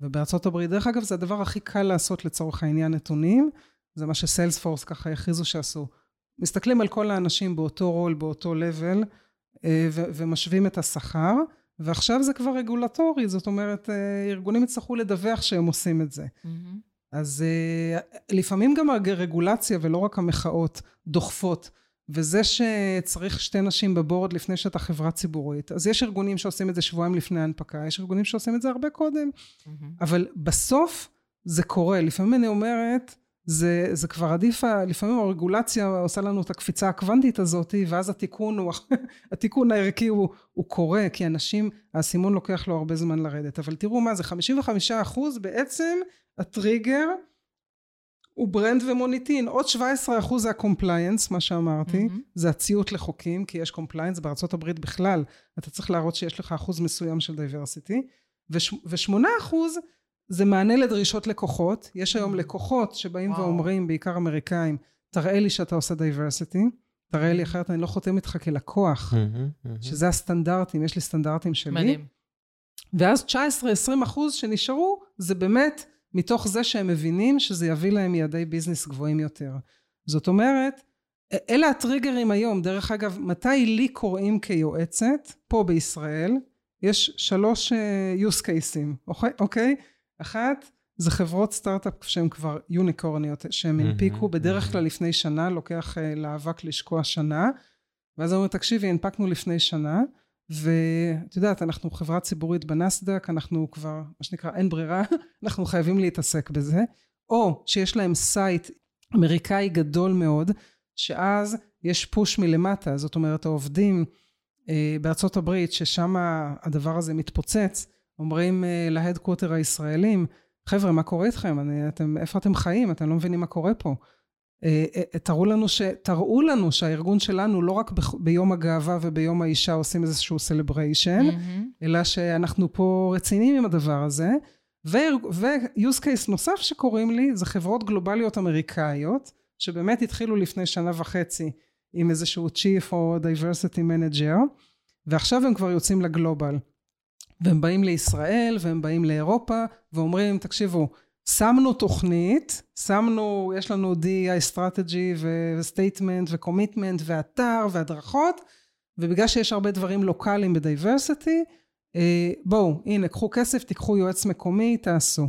ובארצות הברית, דרך אגב, זה הדבר הכי קל לעשות לצורך העניין נתונים, זה מה שסיילספורס ככה הכריזו שעשו. מסתכלים על כל האנשים באותו רול, באותו level, אה, ומשווים את השכר, ועכשיו זה כבר רגולטורי, זאת אומרת, אה, ארגונים יצטרכו לדווח שהם עושים את זה. Mm-hmm. אז אה, לפעמים גם הרגולציה ולא רק המחאות דוחפות. וזה שצריך שתי נשים בבורד לפני שאתה חברה ציבורית, אז יש ארגונים שעושים את זה שבועיים לפני ההנפקה, יש ארגונים שעושים את זה הרבה קודם, mm-hmm. אבל בסוף זה קורה. לפעמים אני אומרת, זה, זה כבר עדיף, לפעמים הרגולציה עושה לנו את הקפיצה הקוונטית הזאת, ואז התיקון, הוא, התיקון הערכי הוא, הוא קורה, כי אנשים, האסימון לוקח לו הרבה זמן לרדת. אבל תראו מה זה, 55 אחוז בעצם הטריגר הוא brand ומוניטין, עוד 17 אחוז זה ה compliance, מה שאמרתי, mm-hmm. זה הציות לחוקים, כי יש compliance, בארצות הברית בכלל, אתה צריך להראות שיש לך אחוז מסוים של diversity, ו-8 אחוז זה מענה לדרישות לקוחות. יש היום mm. לקוחות שבאים וואו. ואומרים, בעיקר אמריקאים, תראה לי שאתה עושה diversity, תראה לי. אחרת אני לא חותם איתך כלקוח, שזה הסטנדרטים, יש לי סטנדרטים שלי. מדהים. ואז 19-20 אחוז שנשארו, זה באמת מתוך זה שהם מבינים שזה יביא להם יעדי ביזנס גבוהים יותר. זאת אומרת, אלה הטריגרים היום. דרך אגב, מתי לי קוראים כיועצת, פה בישראל, יש שלוש uh, use cases, אוקיי? Okay? אחת, זה חברות סטארט-אפ שהן כבר יוניקורניות, שהן הנפיקו בדרך כלל לפני שנה, לוקח uh, לאבק לשקוע שנה, ואז אומרים, תקשיבי, הנפקנו לפני שנה, ואת יודעת, אנחנו חברה ציבורית בנאסד"ק, אנחנו כבר, מה שנקרא, אין ברירה, אנחנו חייבים להתעסק בזה, או שיש להם site אמריקאי גדול מאוד, שאז יש push מלמטה, זאת אומרת, העובדים אה, בארצות הברית, ששם הדבר הזה מתפוצץ, אומרים uh, ל headquarter הישראלים, חבר'ה, מה קורה איתכם? אני, אתם, איפה אתם חיים? אתם לא מבינים מה קורה פה. Uh, uh, תראו לנו, ש, תראו לנו שהארגון שלנו לא רק ביום הגאווה וביום האישה עושים איזשהו סלבריישן, mm-hmm. אלא שאנחנו פה רציניים עם הדבר הזה. ו-use case נוסף שקוראים לי זה חברות גלובליות אמריקאיות, שבאמת התחילו לפני שנה וחצי עם איזשהו chief או diversity manager, ועכשיו הם כבר יוצאים לגלובל. והם באים לישראל והם באים לאירופה ואומרים תקשיבו שמנו תוכנית שמנו יש לנו DI strategy ו statement ו commitment ואתר והדרכות ובגלל שיש הרבה דברים לוקאליים ב diversity אה, בואו הנה קחו כסף תיקחו יועץ מקומי תעשו.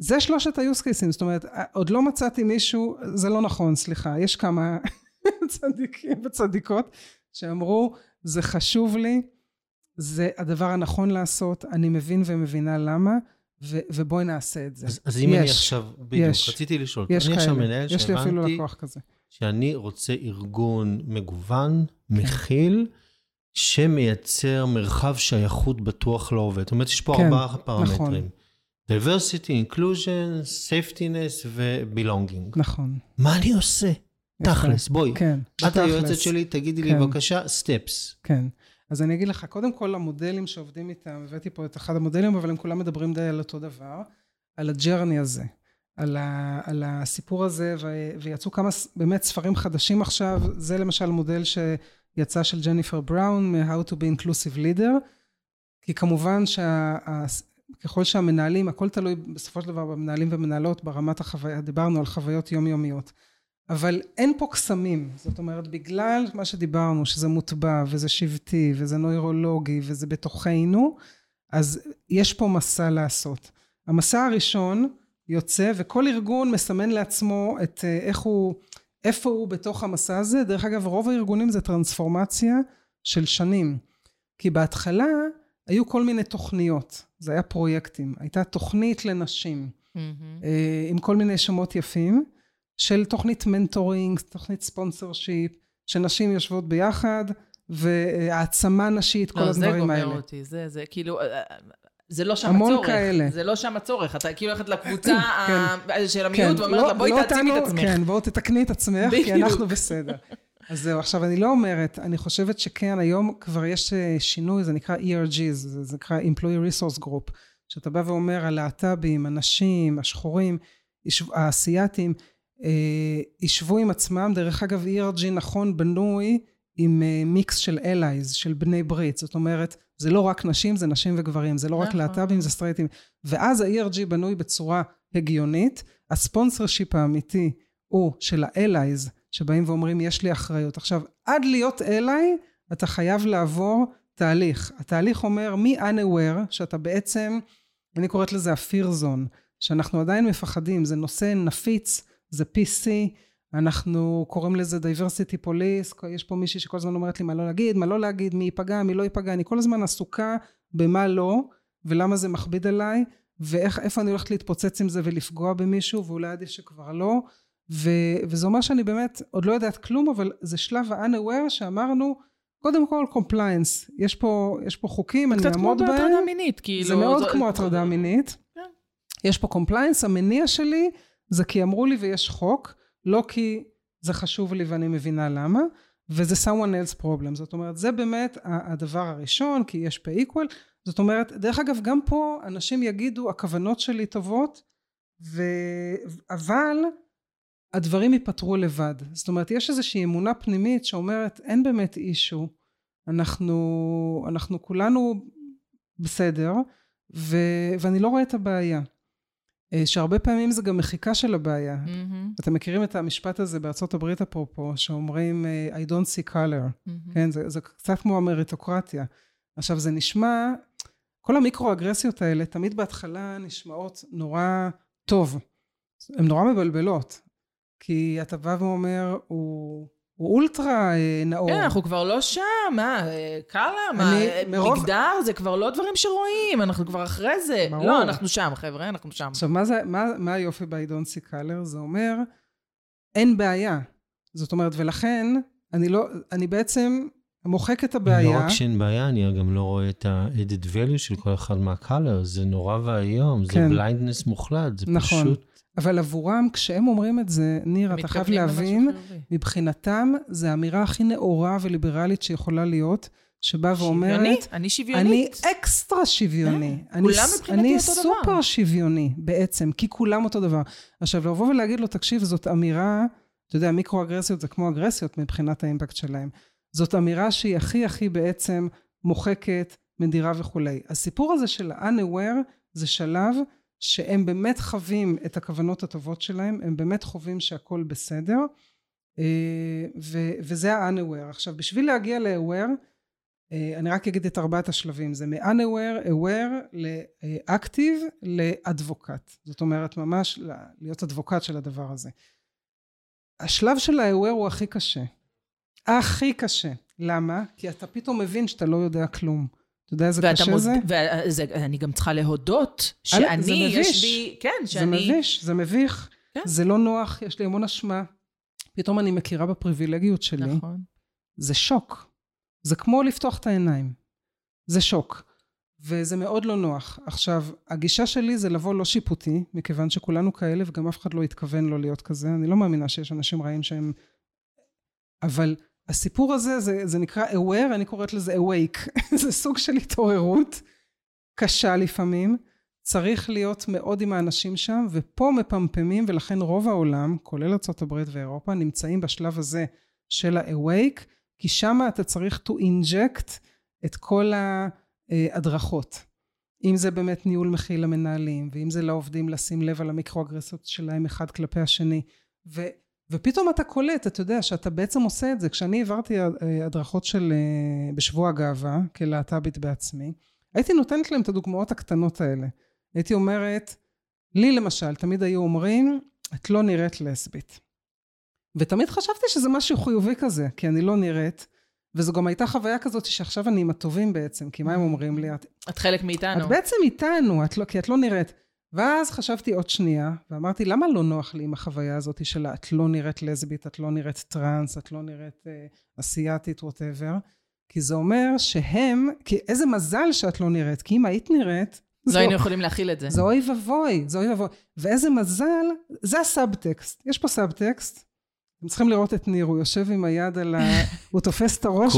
זה שלושת ה-use cases זאת אומרת עוד לא מצאתי מישהו זה לא נכון סליחה יש כמה צדיקים וצדיקות שאמרו זה חשוב לי זה הדבר הנכון לעשות, אני מבין ומבינה למה, ו- ובואי נעשה את זה. אז, אז אם אני יש, עכשיו, בדיוק, יש. רציתי לשאול, יש אני עכשיו. מנהל יש לי אפילו שהבנתי לקוח כזה. שאני רוצה ארגון מגוון, מכיל, שמייצר מרחב שייכות בטוח לעובד. זאת אומרת, יש פה כן, ארבעה פרמטרים. נכון. diversity, inclusion, safetyness ו-belonging. נכון. מה אני עושה? תכלס, בואי. כן. את בתכלס. היועצת שלי, תגידי לי כן. בבקשה, steps. כן. אז אני אגיד לך, קודם כל המודלים שעובדים איתם, הבאתי פה את אחד המודלים, אבל הם כולם מדברים די על אותו דבר, על הג'רני הזה, על, ה, על הסיפור הזה, ו, ויצאו כמה באמת ספרים חדשים עכשיו, זה למשל מודל שיצא של ג'ניפר בראון, מ-How to be inclusive leader, כי כמובן שככל שהמנהלים, הכל תלוי בסופו של דבר במנהלים ומנהלות ברמת החוויה, דיברנו על חוויות יומיומיות. אבל אין פה קסמים, זאת אומרת, בגלל מה שדיברנו, שזה מוטבע, וזה שבטי, וזה נוירולוגי, וזה בתוכנו, אז יש פה מסע לעשות. המסע הראשון יוצא, וכל ארגון מסמן לעצמו את אה, איך הוא, איפה הוא בתוך המסע הזה. דרך אגב, רוב הארגונים זה טרנספורמציה של שנים. כי בהתחלה היו כל מיני תוכניות, זה היה פרויקטים. הייתה תוכנית לנשים, אה, עם כל מיני שמות יפים, של תוכנית mentoring, תוכנית sponsorship, שנשים יושבות ביחד, והעצמה נשית, כל הדברים לא, זה האלה. גומר אותי, זה, זה כאילו, אה, זה לא שם המון הצורך. כאלה. זה לא שם הצורך. אתה כאילו הולכת לקבוצה כן. ה- של המיעוט ואומרת לא- לה, בואי לא תעצימי את עצמך. כן, בואו תתקני את עצמך, כי. אנחנו בסדר. אז זהו, עכשיו אני לא אומרת, אני חושבת שכן, היום כבר יש אה, שינוי, זה נקרא ERG, זה, נקרא Employee Resource Group, שאתה בא ואומר, הלהט"בים, הנשים, השחורים, האסייתים, אה, ישבו עם עצמם, דרך אגב, ERG נכון בנוי עם אה, מיקס של allies, של בני ברית, זאת אומרת, זה לא רק נשים, זה נשים וגברים, זה לא רק נכון. להט"בים, זה סטרייטים. ואז ה-ERG בנוי בצורה הגיונית, הספונסר שיפ האמיתי הוא של ה-allies, שבאים ואומרים, יש לי אחריות. עכשיו, עד להיות ally, אתה חייב לעבור תהליך. התהליך אומר מ-unaware, שאתה בעצם, אני קוראת לזה ה-fear zone, שאנחנו עדיין מפחדים, זה נושא נפיץ, זה PC, אנחנו קוראים לזה diversity police, יש פה מישהי שכל הזמן אומרת לי מה לא להגיד, מה לא להגיד, מי ייפגע, מי לא ייפגע, אני כל הזמן עסוקה במה לא, ולמה זה מכביד עליי, ואיפה אני הולכת להתפוצץ עם זה ולפגוע במישהו, ואולי עדיף שכבר לא, ו, וזה אומר שאני באמת עוד לא יודעת כלום, אבל זה שלב ה-unaware שאמרנו, קודם כל compliance, יש פה, יש פה חוקים, אני קצת כמו אעמוד בהם. בהטרדה מינית, כאילו. זה מאוד זו- כמו הטרדה מינית. כן. יש פה compliance, המניע שלי זה כי אמרו לי ויש חוק, לא כי זה חשוב לי ואני מבינה למה, וזה someone else problem. זאת אומרת, זה באמת הדבר הראשון, כי יש pay equal. זאת אומרת, דרך אגב, גם פה אנשים יגידו, הכוונות שלי טובות, ו... אבל הדברים ייפתרו לבד. זאת אומרת, יש איזושהי אמונה פנימית שאומרת, אין באמת issue, אנחנו, אנחנו כולנו בסדר, ו... ואני לא רואה את הבעיה. אה, שהרבה פעמים זה גם מחיקה של הבעיה. מהמם, אתם מכירים את המשפט הזה בארצות הברית אפרופו, שאומרים אה, I don't see color, מהמם. כן? זה, זה קצת כמו המריטוקרטיה. עכשיו זה נשמע, כל המיקרו-אגרסיות האלה תמיד בהתחלה נשמעות נורא טוב. הן נורא מבלבלות. כי אתה בא ואומר, הוא, הוא אולטרה אה, נאור. כן, אנחנו כבר לא שם, מה, אה, קאלה, מה, אני- אה, מרוב- מגדר זה כבר לא דברים שרואים, אנחנו כבר אחרי זה. ברור. לא, אנחנו שם, חבר'ה, אנחנו שם. עכשיו, מה, זה, מה, מה היופי ב-I don't see color? זה אומר, אין בעיה. זאת אומרת, ולכן, אני לא, אני בעצם מוחק את לא הבעיה. רק שאין בעיה, אני גם לא רואה את ה-added value של כל אחד מה-color, זה נורא ואיום, זה כן. blindness מוחלט, זה נכון. פשוט... אבל עבורם, כשהם אומרים את זה, ניר, אתה חייב להבין. מבחינתם, זה האמירה הכי נאורה וליברלית שיכולה להיות, שבאה ואומרת, שוויונית, אני אני שוויונית. אקסטרה שוויוני. כן, אני, כולם מבחינתי אני אותו דבר. סופר שוויוני בעצם, כי כולם אותו דבר. עכשיו, לבוא ולהגיד לו, תקשיב, זאת אמירה, אתה יודע, מיקרו-אגרסיות זה כמו אגרסיות מבחינת האימפקט שלהם. זאת אמירה שהיא הכי הכי בעצם מוחקת, מדירה וכולי. הסיפור הזה של ה-unaware זה שלב שהם באמת חווים את הכוונות הטובות שלהם, הם באמת חווים שהכל בסדר, אה, ו- וזה ה-unaware. עכשיו, בשביל להגיע ל-aware, אה, אני רק אגיד את ארבעת השלבים, זה מ-unaware, aware, ל-active, לאדבוקט. זאת אומרת, ממש להיות אדבוקט של הדבר הזה. השלב של ה-aware הוא הכי קשה. הכי קשה. למה? כי אתה פתאום מבין שאתה לא יודע כלום. אתה יודע איזה קשה מוד... זה? ואני גם צריכה להודות שאני, זה מביש. יש לי, כן, שאני... זה מביש, זה מביך, כן. זה לא נוח, יש לי המון אשמה. פתאום אני מכירה בפריבילגיות שלי. נכון. זה שוק. זה כמו לפתוח את העיניים. זה שוק. וזה מאוד לא נוח. עכשיו, הגישה שלי זה לבוא לא שיפוטי, מכיוון שכולנו כאלה, וגם אף אחד לא התכוון לא להיות כזה. אני לא מאמינה שיש אנשים רעים שהם... אבל הסיפור הזה, זה, זה נקרא aware, אני קוראת לזה awake. זה סוג של התעוררות, קשה לפעמים. צריך להיות מאוד עם האנשים שם, ופה מפמפמים, ולכן רוב העולם, כולל ארה"ב ואירופה, נמצאים בשלב הזה של ה-awake, כי שם אתה צריך to inject את כל ההדרכות. אם זה באמת ניהול מכיל למנהלים, ואם זה לעובדים לשים לב על המיקרו-אגרסיות שלהם אחד כלפי השני. ו, ופתאום אתה קולט, אתה יודע, שאתה בעצם עושה את זה. כשאני העברתי הדרכות של, בשבוע הגאווה, כלהט"בית בעצמי, הייתי נותנת להם את הדוגמאות הקטנות האלה. הייתי אומרת, לי למשל, תמיד היו אומרים, את לא נראית לסבית. ותמיד חשבתי שזה משהו חיובי כזה, כי אני לא נראית, וזו גם הייתה חוויה כזאת שעכשיו אני עם הטובים בעצם, כי מה הם אומרים לי? את, את חלק מאיתנו. את בעצם איתנו, את לא, כי את לא נראית. ואז חשבתי עוד שנייה, ואמרתי, למה לא נוח לי עם החוויה הזאת של את לא נראית לסבית, את לא נראית טראנס, את לא נראית אה, אסיאתית, whatever? כי זה אומר שהם, כי איזה מזל שאת לא נראית, כי אם היית נראית, לא היינו יכולים להכיל את זה. זה אוי ואבוי, זה אוי ואבוי. ואיזה מזל, זה הסאבטקסט. יש פה סאבטקסט. אתם צריכים לראות את ניר, הוא יושב עם היד על ה... הוא תופס את הראש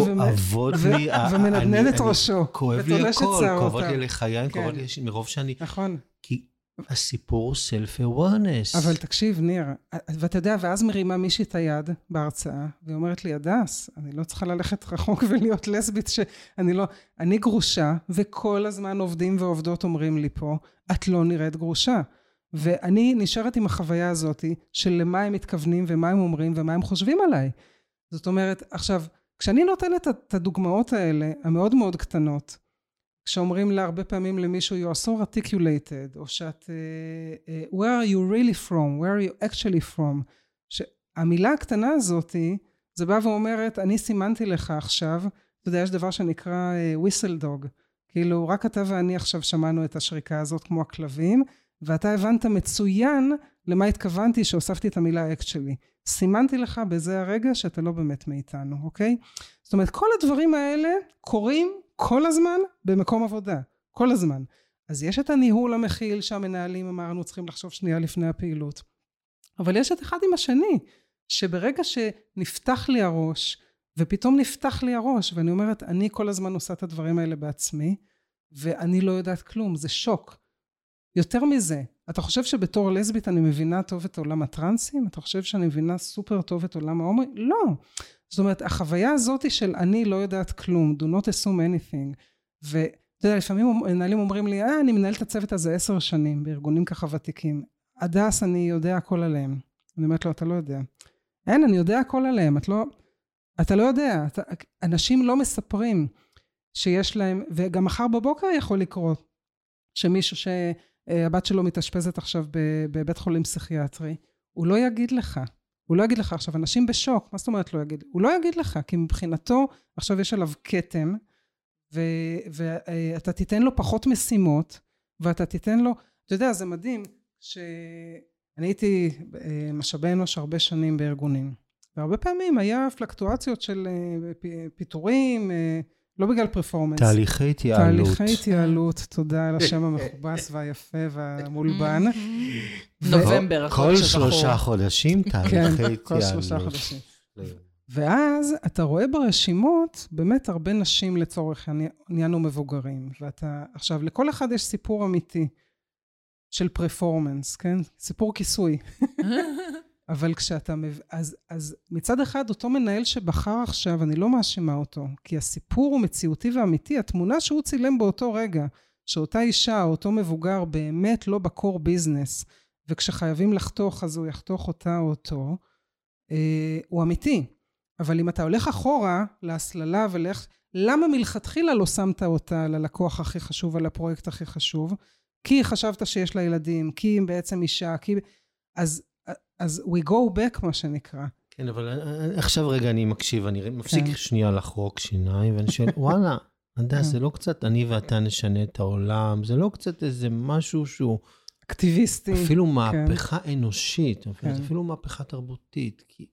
ומנדנד את ראשו. כואב לי הכל, כואב לי לחיים, כואב לי מרוב שאני... נכון. כי הסיפור הוא self-awareness. אבל תקשיב, ניר, ואתה יודע, ואז מרימה מישהי את היד בהרצאה, והיא אומרת לי, הדס, אני לא צריכה ללכת רחוק ולהיות לסבית, שאני לא... אני גרושה, וכל הזמן עובדים ועובדות אומרים לי פה, את לא נראית גרושה. ואני נשארת עם החוויה הזאת של למה הם מתכוונים ומה הם אומרים ומה הם חושבים עליי. זאת אומרת, עכשיו, כשאני נותנת את הדוגמאות האלה, המאוד מאוד קטנות, כשאומרים לה הרבה פעמים למישהו you are so articulated, או שאת uh, where are you really from, where are you actually from, שהמילה הקטנה הזאתי, זה בא ואומרת, אני סימנתי לך עכשיו, אתה יודע, יש דבר שנקרא uh, whistle dog, כאילו רק אתה ואני עכשיו שמענו את השריקה הזאת כמו הכלבים, ואתה הבנת מצוין למה התכוונתי שהוספתי את המילה אקט שלי. סימנתי לך בזה הרגע שאתה לא באמת מאיתנו, אוקיי? זאת אומרת, כל הדברים האלה קורים כל הזמן במקום עבודה. כל הזמן. אז יש את הניהול המכיל שהמנהלים אמרנו צריכים לחשוב שנייה לפני הפעילות. אבל יש את אחד עם השני, שברגע שנפתח לי הראש, ופתאום נפתח לי הראש, ואני אומרת, אני כל הזמן עושה את הדברים האלה בעצמי, ואני לא יודעת כלום, זה שוק. יותר מזה, אתה חושב שבתור לסבית אני מבינה טוב את עולם הטרנסים? אתה חושב שאני מבינה סופר טוב את עולם ההומוי? לא. זאת אומרת, החוויה הזאת של אני לא יודעת כלום, do not assume anything, ואתה יודע, לפעמים מנהלים אומרים לי, אה, אני מנהל את הצוות הזה עשר שנים, בארגונים ככה ותיקים. הדס, אני יודע הכל עליהם. אני אומרת לו, אתה לא יודע. אין, אני יודע הכל עליהם, את לא... אתה לא יודע. אתה, אנשים לא מספרים שיש להם, וגם מחר בבוקר יכול לקרות, שמישהו ש... אה, הבת שלו מתאשפזת עכשיו בבית חולים פסיכיאטרי, הוא לא יגיד לך. הוא לא יגיד לך עכשיו, אנשים בשוק, מה זאת אומרת לא יגיד? הוא לא יגיד לך, כי מבחינתו עכשיו יש עליו כתם, ואתה תיתן לו פחות משימות, ואתה תיתן לו, אתה יודע, זה מדהים, שאני הייתי אה, משאבי אנוש הרבה שנים בארגונים, והרבה פעמים היה פלקטואציות של אה, פיטורים, לא בגלל פרפורמנס. תהליכי התייעלות. תהליכי התייעלות, תודה על השם המכובס והיפה והמולבן. נובמבר, כל שלושה חודשים תהליכי התייעלות. כן, כל שלושה חודשים. ואז אתה רואה ברשימות באמת הרבה נשים לצורך העניין ומבוגרים. ואתה, עכשיו, לכל אחד יש סיפור אמיתי של פרפורמנס, כן? סיפור כיסוי. אבל כשאתה... אז, אז מצד אחד, אותו מנהל שבחר עכשיו, אני לא מאשימה אותו, כי הסיפור הוא מציאותי ואמיתי, התמונה שהוא צילם באותו רגע, שאותה אישה או אותו מבוגר באמת לא בקור ביזנס, וכשחייבים לחתוך אז הוא יחתוך אותה או אותו, אה, הוא אמיתי. אבל אם אתה הולך אחורה להסללה ולך... למה מלכתחילה לא שמת אותה על הלקוח הכי חשוב, על הפרויקט הכי חשוב? כי חשבת שיש לה ילדים, כי היא בעצם אישה, כי... אז אז we go back, מה שנקרא. כן, אבל עכשיו רגע אני מקשיב, אני מפסיק כן. שנייה לחרוק שיניים, ואני שואל, וואלה, הדס, כן. זה לא קצת אני ואתה נשנה את העולם, זה לא קצת איזה משהו שהוא אקטיביסטי. אפילו מהפכה אנושית, כן. אפילו מהפכה תרבותית. כי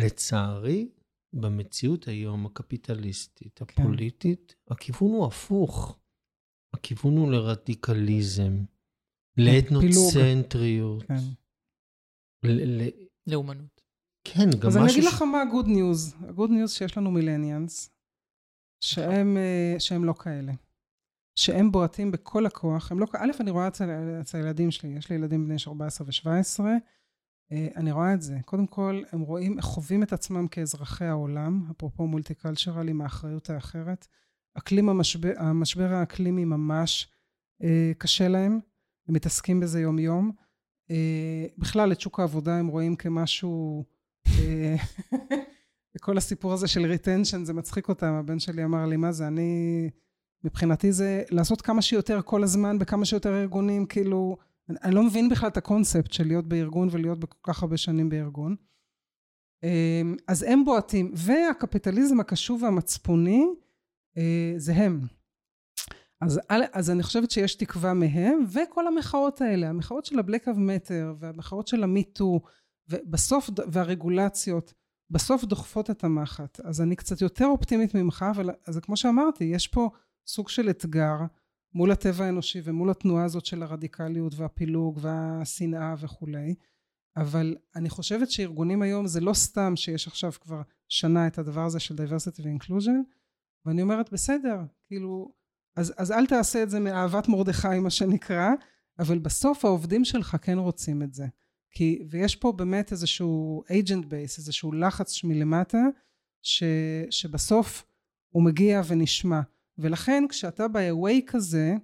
לצערי, במציאות היום הקפיטליסטית, כן. הפוליטית, הכיוון הוא הפוך. הכיוון הוא לרדיקליזם, לאתנוצנטריות. כן. ל- ל- לאומנות. כן, גם אז משהו... אני אגיד ש- לך מה ה-good news. ה-good news שיש לנו מילניאנס, שהם, אה, שהם לא כאלה. שהם בועטים בכל הכוח. הם לא... א', אני רואה אצל, אצל הילדים שלי, יש לי ילדים בני 14 ו-17, אני רואה את זה. קודם כל, הם רואים, חווים את עצמם כאזרחי העולם, אפרופו מולטי קלצ'רל עם האחריות האחרת. אקלים המשבר, המשבר האקלימי ממש אה, קשה להם, הם מתעסקים בזה יום יום. אה, בכלל, את שוק העבודה הם רואים כמשהו... אה, כל הסיפור הזה של retention זה מצחיק אותם, הבן שלי אמר לי, מה זה, אני... מבחינתי זה לעשות כמה שיותר כל הזמן בכמה שיותר ארגונים, כאילו, אני, אני לא מבין בכלל את הקונספט של להיות בארגון ולהיות בכל כך הרבה שנים בארגון. אמ, אז הם בועטים, והקפיטליזם הקשוב והמצפוני אה, זה הם. אז, אז אני חושבת שיש תקווה מהם, וכל המחאות האלה, המחאות של ה-Black of Matter, והמחאות של ה-MeToo, ובסוף, והרגולציות, בסוף דוחפות את המחט. אז אני קצת יותר אופטימית ממך, אבל אז כמו שאמרתי, יש פה סוג של אתגר מול הטבע האנושי ומול התנועה הזאת של הרדיקליות והפילוג והשנאה וכולי. אבל אני חושבת שארגונים היום זה לא סתם שיש עכשיו כבר שנה את הדבר הזה של diversity ו-inclusion, ואני אומרת בסדר, כאילו, אז, אז אל תעשה את זה מאהבת מרדכי מה שנקרא, אבל בסוף העובדים שלך כן רוצים את זה. כי, ויש פה באמת איזשהו agent base, איזשהו לחץ מלמטה, ש, שבסוף הוא מגיע ונשמע. ולכן כשאתה ב-away כזה,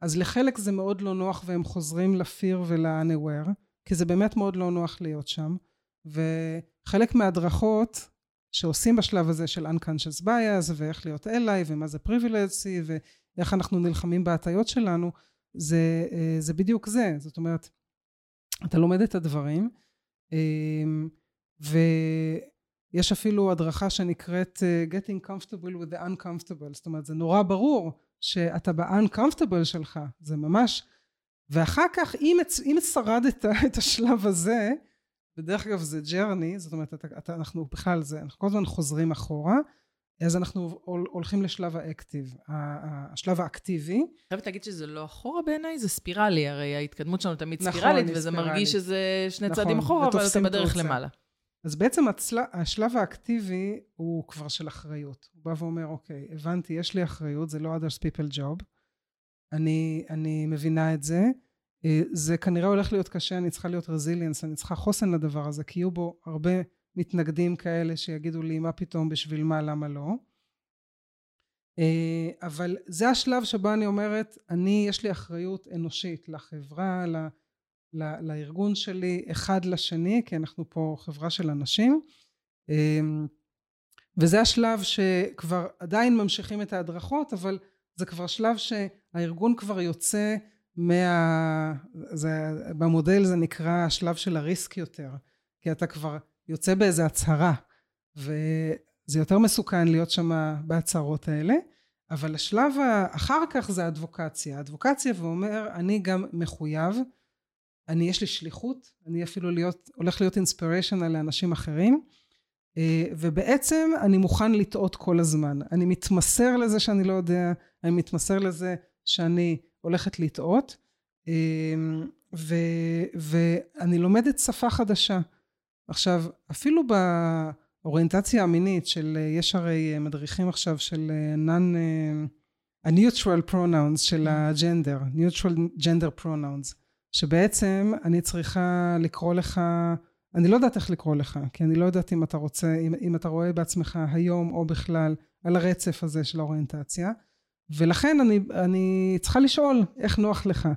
אז לחלק זה מאוד לא נוח והם חוזרים לפיר ול-unaware, כי זה באמת מאוד לא נוח להיות שם. וחלק מההדרכות שעושים בשלב הזה של unconscious bias, ואיך להיות אליי, ומה זה privilege, ואיך אנחנו נלחמים בהטיות שלנו, זה, זה בדיוק זה. זאת אומרת, אתה לומד את הדברים, ויש אפילו הדרכה שנקראת getting comfortable with the uncomfortable, זאת אומרת, זה נורא ברור שאתה ב-uncomfortable שלך, זה ממש, ואחר כך, אם, אם שרדת את השלב הזה, בדרך אגב זה ג'רני, זאת אומרת, אתה, אתה, אנחנו בכלל, זה, אנחנו כל הזמן חוזרים אחורה, אז אנחנו הולכים לשלב האקטיב, השלב האקטיבי. חייבת להגיד שזה לא אחורה בעיניי, זה ספירלי, הרי ההתקדמות שלנו תמיד נכון, ספירלית, וזה ספירלית. מרגיש שזה שני נכון, צעדים אחורה, אבל אתה בדרך תוצא. למעלה. אז בעצם הצל... השלב האקטיבי הוא כבר של אחריות. הוא בא ואומר, אוקיי, הבנתי, יש לי אחריות, זה לא others people job. אני, אני מבינה את זה. זה כנראה הולך להיות קשה, אני צריכה להיות רזיליאנס, אני צריכה חוסן לדבר הזה, כי יהיו בו הרבה מתנגדים כאלה שיגידו לי מה פתאום, בשביל מה, למה לא. אבל זה השלב שבו אני אומרת, אני, יש לי אחריות אנושית לחברה, ל, ל, לארגון שלי, אחד לשני, כי אנחנו פה חברה של אנשים. וזה השלב שכבר עדיין ממשיכים את ההדרכות, אבל זה כבר שלב שהארגון כבר יוצא מה... זה, במודל זה נקרא השלב של הריסק יותר, כי אתה כבר יוצא באיזה הצהרה, וזה יותר מסוכן להיות שם בהצהרות האלה, אבל השלב אחר כך זה אדבוקציה. אדבוקציה ואומר, אני גם מחויב, אני יש לי שליחות, אני אפילו להיות, הולך להיות אינספיריישנל לאנשים אחרים, ובעצם אני מוכן לטעות כל הזמן. אני מתמסר לזה שאני לא יודע, אני מתמסר לזה שאני הולכת לטעות, ו, ואני לומדת שפה חדשה. עכשיו, אפילו באוריינטציה המינית של, יש הרי מדריכים עכשיו של non, ה-neutral pronouns של הג'נדר, neutral gender pronouns, שבעצם אני צריכה לקרוא לך, אני לא יודעת איך לקרוא לך, כי אני לא יודעת אם אתה רוצה, אם, אם אתה רואה בעצמך היום או בכלל על הרצף הזה של האוריינטציה, ולכן אני, אני צריכה לשאול איך נוח לך.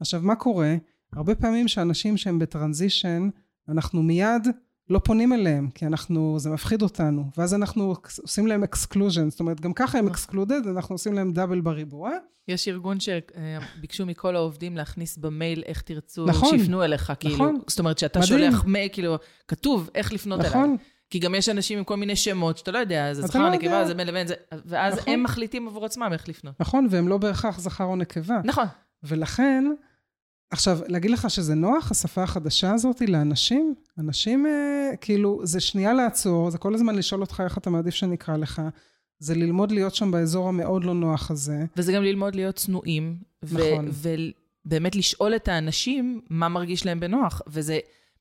עכשיו, מה קורה? הרבה פעמים שאנשים שהם ב transition, אנחנו מיד לא פונים אליהם, כי אנחנו, זה מפחיד אותנו, ואז אנחנו עושים להם exclusion, זאת אומרת, גם ככה הם excluded, אנחנו עושים להם double בריבוע. יש ארגון שביקשו מכל העובדים להכניס במייל איך תרצו, נכון, שיפנו אליך, כאילו, נכון, זאת אומרת, שאתה מדהים. שולח מייל, כאילו, כתוב איך לפנות נכון. אליי. כי גם יש אנשים עם כל מיני שמות שאתה לא יודע, זה זכר, לא נקבה, יודע. זה בין לבין זה, ואז נכון. הם מחליטים עבור עצמם איך לפנות. נכון, והם לא בהכרח זכר או נקבה. נכון. ולכן, עכשיו, להגיד לך שזה נוח, השפה החדשה הזאת לאנשים? אנשים, אה, כאילו, זה שנייה לעצור, זה כל הזמן לשאול אותך איך אתה מעדיף שנקרא לך, זה ללמוד להיות שם באזור המאוד לא נוח הזה. וזה גם ללמוד להיות צנועים. נכון. ובאמת לשאול את האנשים מה מרגיש להם בנוח. וזה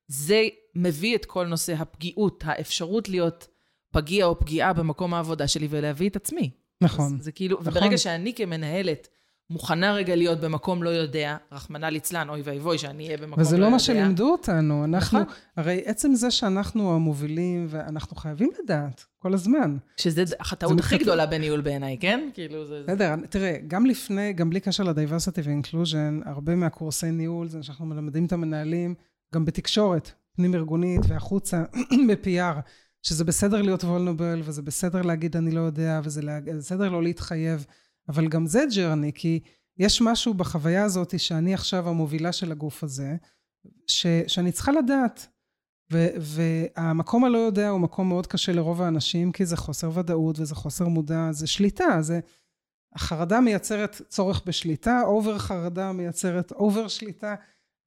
זה מביא את כל נושא הפגיעות, האפשרות להיות פגיע או פגיעה במקום העבודה שלי ולהביא את עצמי. נכון. זה כאילו, נכון. וברגע שאני כמנהלת מוכנה רגע להיות במקום לא יודע, רחמנא ליצלן, אוי ואבוי שאני אהיה במקום לא יודע. וזה לא מה שלימדו אותנו. אנחנו, נכון. הרי עצם זה שאנחנו המובילים, ואנחנו חייבים לדעת כל הזמן. שזה החטאות הכי גדולה בניהול בעיניי, כן? כאילו זה... בסדר, תראה, גם לפני, גם בלי קשר ל-diversity ו-inclusion, הרבה מהקורסי ניהול, זה שאנחנו מלמדים את המנהלים, גם בתקשורת, פנים-ארגונית והחוצה, ב-PR, שזה בסדר להיות vulnerable, וזה בסדר להגיד אני לא יודע, וזה בסדר לא להתחייב, אבל גם זה ג'רני, כי יש משהו בחוויה הזאת שאני עכשיו המובילה של הגוף הזה, ש, שאני צריכה לדעת. ו, והמקום הלא יודע הוא מקום מאוד קשה לרוב האנשים, כי זה חוסר ודאות וזה חוסר מודע, זה שליטה, זה... החרדה מייצרת צורך בשליטה, over חרדה מייצרת over שליטה,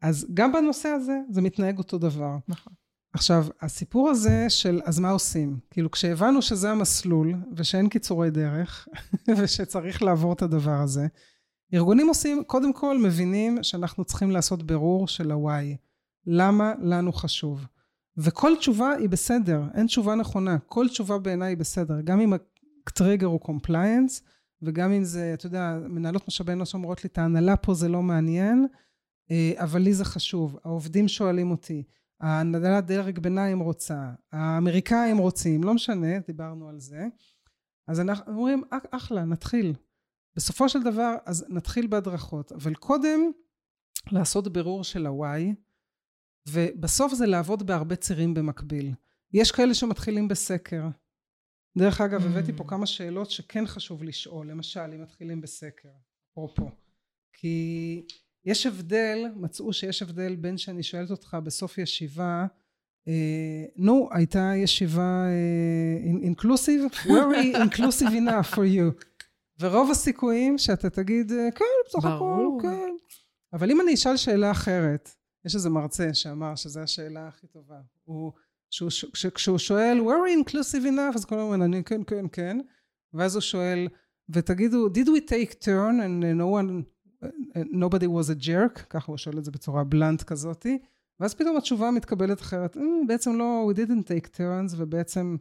אז גם בנושא הזה זה מתנהג אותו דבר. נכון. עכשיו, הסיפור הזה של אז מה עושים? כאילו, כשהבנו שזה המסלול ושאין קיצורי דרך ושצריך לעבור את הדבר הזה, ארגונים עושים, קודם כל מבינים שאנחנו צריכים לעשות בירור של ה-why. למה לנו חשוב? וכל תשובה היא בסדר, אין תשובה נכונה. כל תשובה בעיניי היא בסדר. גם אם הטריגר הוא compliance, וגם אם זה, אתה יודע, מנהלות משאבי אנוש אומרות לי, את ההנהלה פה זה לא מעניין, אה, אבל לי זה חשוב. העובדים שואלים אותי, הנהלת דרג ביניים רוצה, האמריקאים רוצים, לא משנה, דיברנו על זה. אז אנחנו אומרים, "אח- אחלה, נתחיל. בסופו של דבר, אז נתחיל בהדרכות, אבל קודם לעשות בירור של ה-why, ובסוף זה לעבוד בהרבה צירים במקביל. יש כאלה שמתחילים בסקר. דרך אגב, Mm. הבאתי פה כמה שאלות שכן חשוב לשאול, למשל, אם מתחילים בסקר, אפרופו. כי יש הבדל, מצאו שיש הבדל בין שאני שואלת אותך בסוף ישיבה, אה, נו, הייתה ישיבה אינקלוסיב? very inclusive enough for you. ורוב הסיכויים שאתה תגיד, אה, כן, בסך הכל. כן. אבל אם אני אשאל שאלה אחרת, יש איזה מרצה שאמר שזו השאלה הכי טובה. הוא, שהוא, ש- כשהוא שואל, very inclusive enough, אז כל הזמן אני כן, כן, כן. ואז הוא שואל, ותגידו, did we take turn and no one, nobody was a jerk? ככה הוא שואל את זה בצורה בלנט כזאתי. ואז פתאום התשובה מתקבלת אחרת. "אמ, בעצם לא, we didn't take turns, ובעצם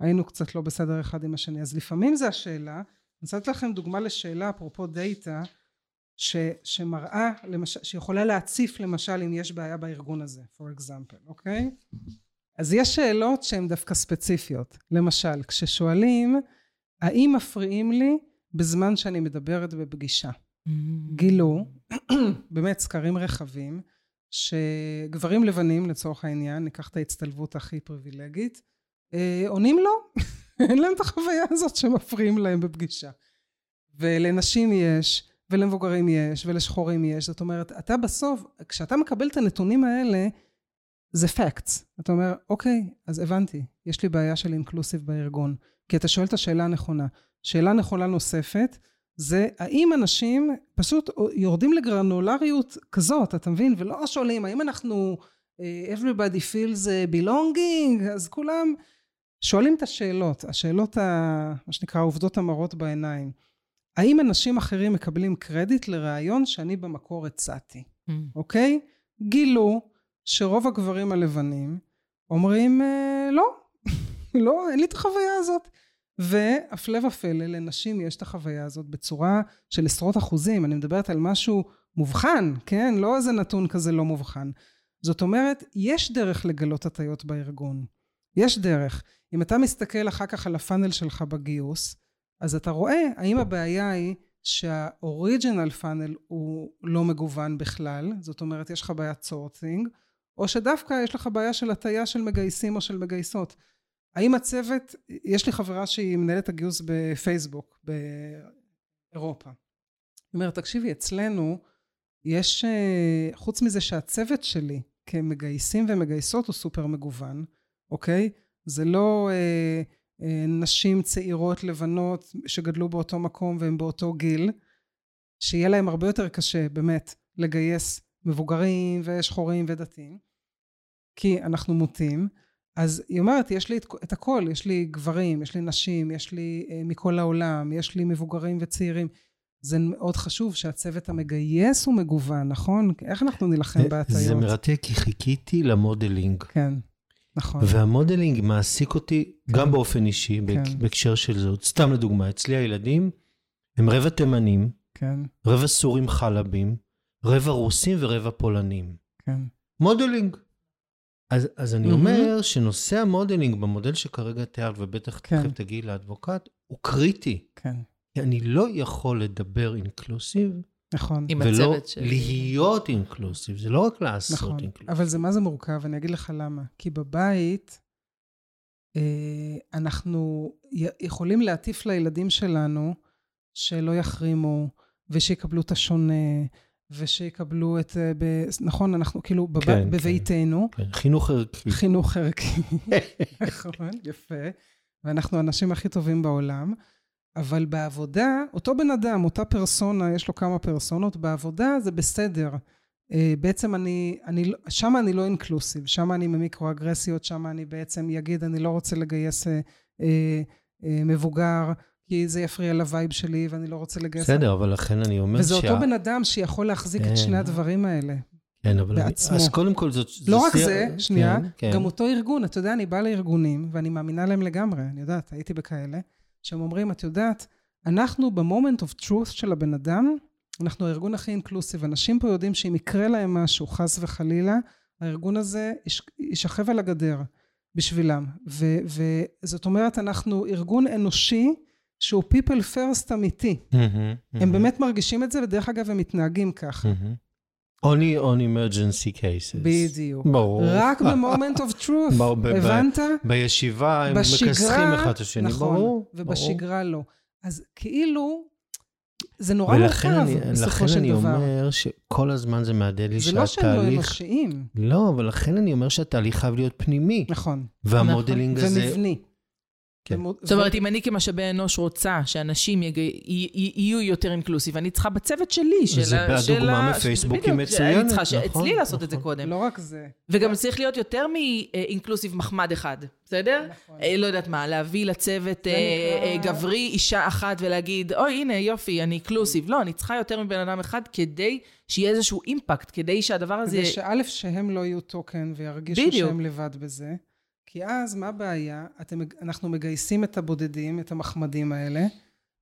היינו קצת לא בסדר אחד עם השני. אז לפעמים זה השאלה. אני רוצה לתת לכם דוגמה לשאלה, אפרופו דאטה, ש, שמראה, למשל, שיכולה להציף למשל אם יש בעיה בארגון הזה, for example, אוקיי? אז יש שאלות שהן דווקא ספציפיות. למשל, כששואלים, האם מפריעים לי בזמן שאני מדברת בפגישה? גילו, באמת סקרים רחבים, שגברים לבנים לצורך העניין, ניקח את ההצטלבות הכי פריבילגית, אה, עונים לא, אין להם את החוויה הזאת שמפריעים להם בפגישה. ולנשים יש, ולמבוגרים יש, ולשחורים יש, זאת אומרת, אתה בסוף, כשאתה מקבל את הנתונים האלה, זה facts. אתה אומר, אוקיי, אז הבנתי, יש לי בעיה של אינקלוסיב בארגון. כי אתה שואל את השאלה הנכונה. שאלה נכונה נוספת, זה האם אנשים פשוט יורדים לגרנולריות כזאת, אתה מבין? ולא שואלים, האם אנחנו, אה, everybody feels אה, belonging, אז כולם שואלים את השאלות, השאלות, ה, מה שנקרא, העובדות המרות בעיניים. האם אנשים אחרים מקבלים קרדיט לרעיון שאני במקור הצעתי, אוקיי? גילו שרוב הגברים הלבנים אומרים, אה, לא, לא, אין לי את החוויה הזאת. והפלא ופלא, לנשים יש את החוויה הזאת בצורה של עשרות אחוזים. אני מדברת על משהו מובחן, כן? לא איזה נתון כזה לא מובחן. זאת אומרת, יש דרך לגלות הטיות בארגון. יש דרך. אם אתה מסתכל אחר כך על הפאנל שלך בגיוס, אז אתה רואה האם הבעיה היא שהאוריג'ינל פאנל הוא לא מגוון בכלל, זאת אומרת, יש לך בעיית סורטינג, או שדווקא יש לך בעיה של הטיה של מגייסים או של מגייסות. האם הצוות, יש לי חברה שהיא מנהלת הגיוס בפייסבוק באירופה. היא אומרת, תקשיבי, אצלנו יש, אה, חוץ מזה שהצוות שלי כמגייסים ומגייסות הוא סופר מגוון, אוקיי? זה לא אה, אה, נשים צעירות לבנות שגדלו באותו מקום והן באותו גיל, שיהיה להם הרבה יותר קשה, באמת, לגייס מבוגרים ושחורים ודתיים, כי אנחנו מוטים. אז היא אומרת, יש לי את, את הכל, יש לי גברים, יש לי נשים, יש לי אה, מכל העולם, יש לי מבוגרים וצעירים. זה מאוד חשוב שהצוות המגייס הוא מגוון, נכון? איך אנחנו נילחם בהטיות? זה מרתק, כי חיכיתי ל modeling. כן, נכון. וה modeling מעסיק אותי כן. גם באופן אישי, כן. בהקשר של זאת. סתם לדוגמה, אצלי הילדים הם רבע תימנים, כן. רבע סורים חלבים, רבע רוסים ורבע פולנים. כן. modeling. אז, אז אני mm-hmm. אומר שנושא ה modeling במודל שכרגע תיארת, ובטח כן. תכף תגיעי ל advocate, הוא קריטי. כן. כי אני לא יכול לדבר אינקלוסיב, נכון. עם ולא הצוות שלי. להיות אינקלוסיב, זה לא רק לעשות נכון. אינקלוסיב. אבל זה מה זה מורכב, אני אגיד לך למה. כי בבית אה, אנחנו יכולים להטיף לילדים שלנו שלא יחרימו, ושיקבלו את השונה, ושיקבלו את... אה, ב... נכון, אנחנו כאילו בב... כן, בביתנו. כן, חינוך ערכי. חינוך ערכי, נכון, יפה. ואנחנו האנשים הכי טובים בעולם. אבל בעבודה, אותו בן אדם, אותה פרסונה, יש לו כמה פרסונות, בעבודה זה בסדר. אה, בעצם אני, אני, שם אני לא inclusive, שם אני ממיקרו-אגרסיות, שם אני בעצם אגיד, אני לא רוצה לגייס אה, אה, מבוגר, כי זה יפריע לווייב שלי, ואני לא רוצה לגייס... בסדר, אבל לכן אני אומר וזה שה... אותו בן אדם שיכול להחזיק כן. את שני הדברים האלה. כן, אבל... בעצמו. אז קודם כל זאת... לא רק שיח... זה, שנייה, כן, כן. גם אותו ארגון, אתה יודע, אני באה לארגונים, ואני מאמינה להם לגמרי, אני יודעת, הייתי בכאלה, שהם אומרים, את יודעת, אנחנו ב moment of truth של הבן אדם, אנחנו הארגון הכי inclusive. אנשים פה יודעים שאם יקרה להם משהו, חס וחלילה, הארגון הזה יש- יישכב על הגדר בשבילם. ו- וזאת אומרת, אנחנו ארגון אנושי שהוא people first אמיתי. מהמם, הם מהמם, באמת מרגישים את זה, ודרך אגב, הם מתנהגים ככה. מהמם. Only on emergency cases. בדיוק. ברור. רק ב moment of truth, ברור, ב- ב- הבנת? בישיבה הם בשגרה, מכסחים אחד את השני, נכון, ברור. ובשגרה לא. אז כאילו, זה נורא ולכן מורכב אני, בסופו של אני דבר. אומר שכל הזמן זה מהדהד לי זה לא שהם לא שהתהליך... אנושיים. לא, אבל לכן אני אומר שהתהליך חייב להיות פנימי. נכון. והמודלינג הזה... ומבני. כן. זאת אומרת, אם אני כמשאבי אנוש רוצה שאנשים יג... י... י... יהיו יותר אינקלוסיב, אני צריכה בצוות שלי, של זה ה- של הדוגמה מפייסבוק היא מצוינת, אני צריכה נכון, שאצלי לעשות את זה נכון. קודם. לא רק זה. וגם צריך להיות יותר מאינקלוסיב מחמד אחד, בסדר? נכון. אה, לא יודעת מה, להביא לצוות זה אה, אה, גברי אישה אחת ולהגיד, אוי, הנה, יופי, אני אינקלוסיב. לא, אני צריכה יותר מבן אדם אחד כדי שיהיה איזשהו אימפקט, כדי שהדבר הזה... כדי שא', שהם לא יהיו טוקן וירגישו. שהם לבד בזה. כי אז, מה הבעיה? אתם, אנחנו מגייסים את הבודדים, את המחמדים האלה,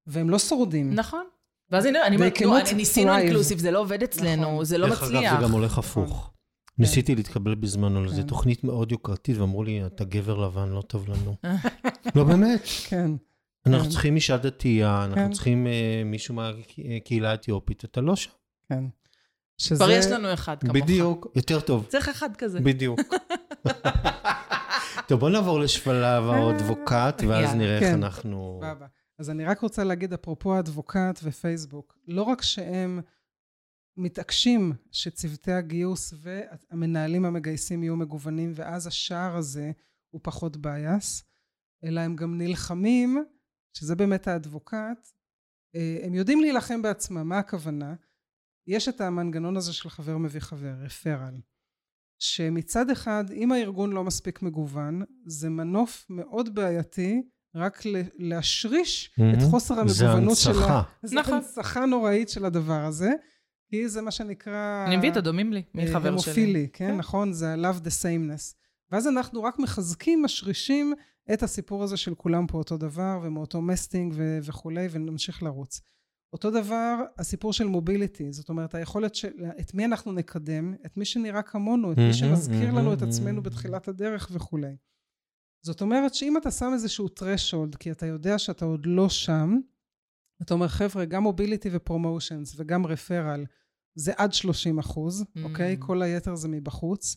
והם לא שורדים. נכון. ואז אני אני אומרת, They נו, ניסינו. אינקלוסיב, זה לא עובד אצלנו, נכון. זה לא דרך מצליח. אגב, זה גם הולך הפוך. ניסיתי להתקבל בזמנו לזה כן. תוכנית מאוד יוקרתית, ואמרו לי, אתה גבר לבן, לא טוב לנו. לא, באמת. כן. אנחנו כן. צריכים אישה דתייה, כן. אנחנו צריכים אה, מישהו מהקהילה האתיופית, אתה לא שם. כן. שזה... כבר יש לנו אחד כמוך. בדיוק, יותר טוב. צריך אחד כזה. בדיוק. טוב, בוא נעבור לשלב האדבוקט, ואז. נראה איך כן. אנחנו... אז אני רק רוצה להגיד, אפרופו האדבוקט ופייסבוק, לא רק שהם מתעקשים שצוותי הגיוס והמנהלים המגייסים יהיו מגוונים, ואז השער הזה הוא פחות בייס, אלא הם גם נלחמים, שזה באמת האדבוקט, אה, הם יודעים להילחם בעצמם, מה הכוונה? יש את המנגנון הזה של חבר מביא חבר, רפרל, שמצד אחד, אם הארגון לא מספיק מגוון, זה מנוף מאוד בעייתי רק להשריש את מהמם. חוסר זה המגוונות של הנצחה. ה... זה נכון. הנצחה נוראית של הדבר הזה, כי זה מה שנקרא... אני מביא את הדומים לי, מי אה, שלי. המופילי, כן, כן. נכון? זה ה-love the sameness. ואז אנחנו רק מחזקים, משרישים את הסיפור הזה של כולם פה אותו דבר, ומאותו מסטינג ו- וכולי, ונמשיך לרוץ. אותו דבר, הסיפור של מוביליטי, זאת אומרת, היכולת של... את מי אנחנו נקדם? את מי שנראה כמונו, את מי שמזכיר לנו את עצמנו. בתחילת הדרך וכולי. זאת אומרת שאם אתה שם איזשהו threshold, כי אתה יודע שאתה עוד לא שם, אתה אומר, חבר'ה, גם מוביליטי ופרומושנס וגם רפרל, זה עד 30 אחוז. אוקיי? כל היתר זה מבחוץ.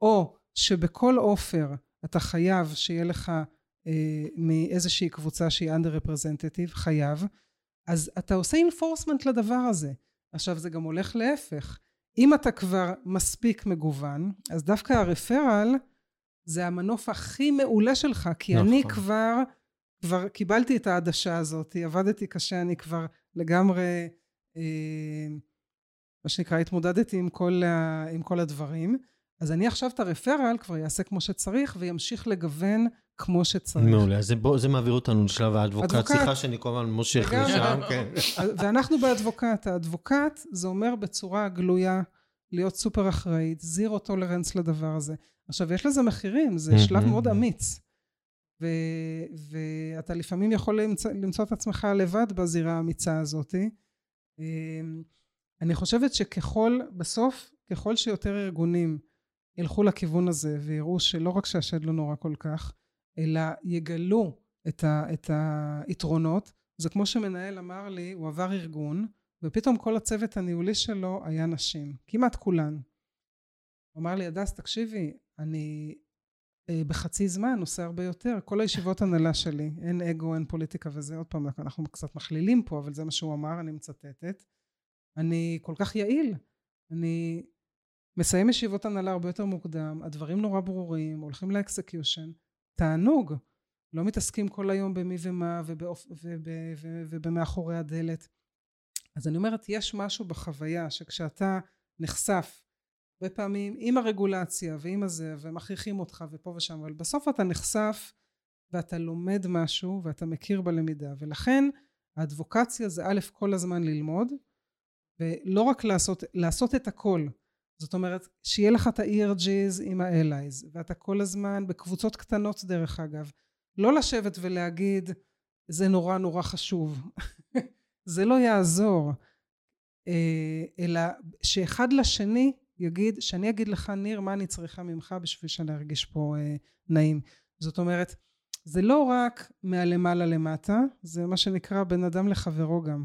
או שבכל אופר אתה חייב שיהיה לך אה, מאיזושהי קבוצה שהיא under-representative, חייב, אז אתה עושה enforcement לדבר הזה. עכשיו זה גם הולך להפך. אם אתה כבר מספיק מגוון, אז דווקא הרפרל זה המנוף הכי מעולה שלך, כי נכון. אני כבר, כבר קיבלתי את העדשה הזאת, עבדתי קשה, אני כבר לגמרי, אה, מה שנקרא, התמודדתי עם כל, ה, עם כל הדברים. אז אני עכשיו את ה referral כבר יעשה כמו שצריך, וימשיך לגוון כמו שצריך. מעולה, אז זה, בוא, זה מעביר אותנו לשלב ה advocate. advocate. סליחה שאני כל הזמן מושך. לשם, כן. ואנחנו ב advocate. ה advocate זה אומר בצורה גלויה להיות סופר אחראית, zero tolerance לדבר הזה. עכשיו, יש לזה מחירים, זה שלב מהמם. מאוד אמיץ. ו- ואתה לפעמים יכול למצוא, למצוא את עצמך לבד בזירה האמיצה הזאת. אמ, אני חושבת שככל, בסוף, ככל שיותר ארגונים ילכו לכיוון הזה ויראו שלא רק שהשד לא נורא כל כך, אלא יגלו את, ה, את היתרונות, זה כמו שמנהל אמר לי, הוא עבר ארגון, ופתאום כל הצוות הניהולי שלו היה נשים, כמעט כולן. הוא אמר לי, הדס, תקשיבי, אני אה, בחצי זמן עושה הרבה יותר. כל הישיבות הנהלה שלי, אין אגו, אין פוליטיקה וזה, עוד פעם, אנחנו קצת מכלילים פה, אבל זה מה שהוא אמר, אני מצטטת. אני כל כך יעיל. אני מסיים ישיבות הנהלה הרבה יותר מוקדם, הדברים נורא ברורים, הולכים ל execution. תענוג. לא מתעסקים כל היום במי ומה ובאופ... וב... וב... ובמאחורי הדלת. אז אני אומרת, יש משהו בחוויה שכשאתה נחשף הרבה פעמים עם הרגולציה ועם הזה ומכריחים אותך ופה ושם אבל בסוף אתה נחשף ואתה לומד משהו ואתה מכיר בלמידה ולכן האדבוקציה זה א' כל הזמן ללמוד ולא רק לעשות, לעשות את הכל זאת אומרת שיהיה לך את ה-ERGs עם ה-allies ואתה כל הזמן בקבוצות קטנות דרך אגב לא לשבת ולהגיד זה נורא נורא חשוב זה לא יעזור אה, אלא שאחד לשני יגיד, שאני אגיד לך ניר מה אני צריכה ממך בשביל שאני ארגיש פה אה, נעים. זאת אומרת, זה לא רק מהלמעלה למטה, זה מה שנקרא בן אדם לחברו גם.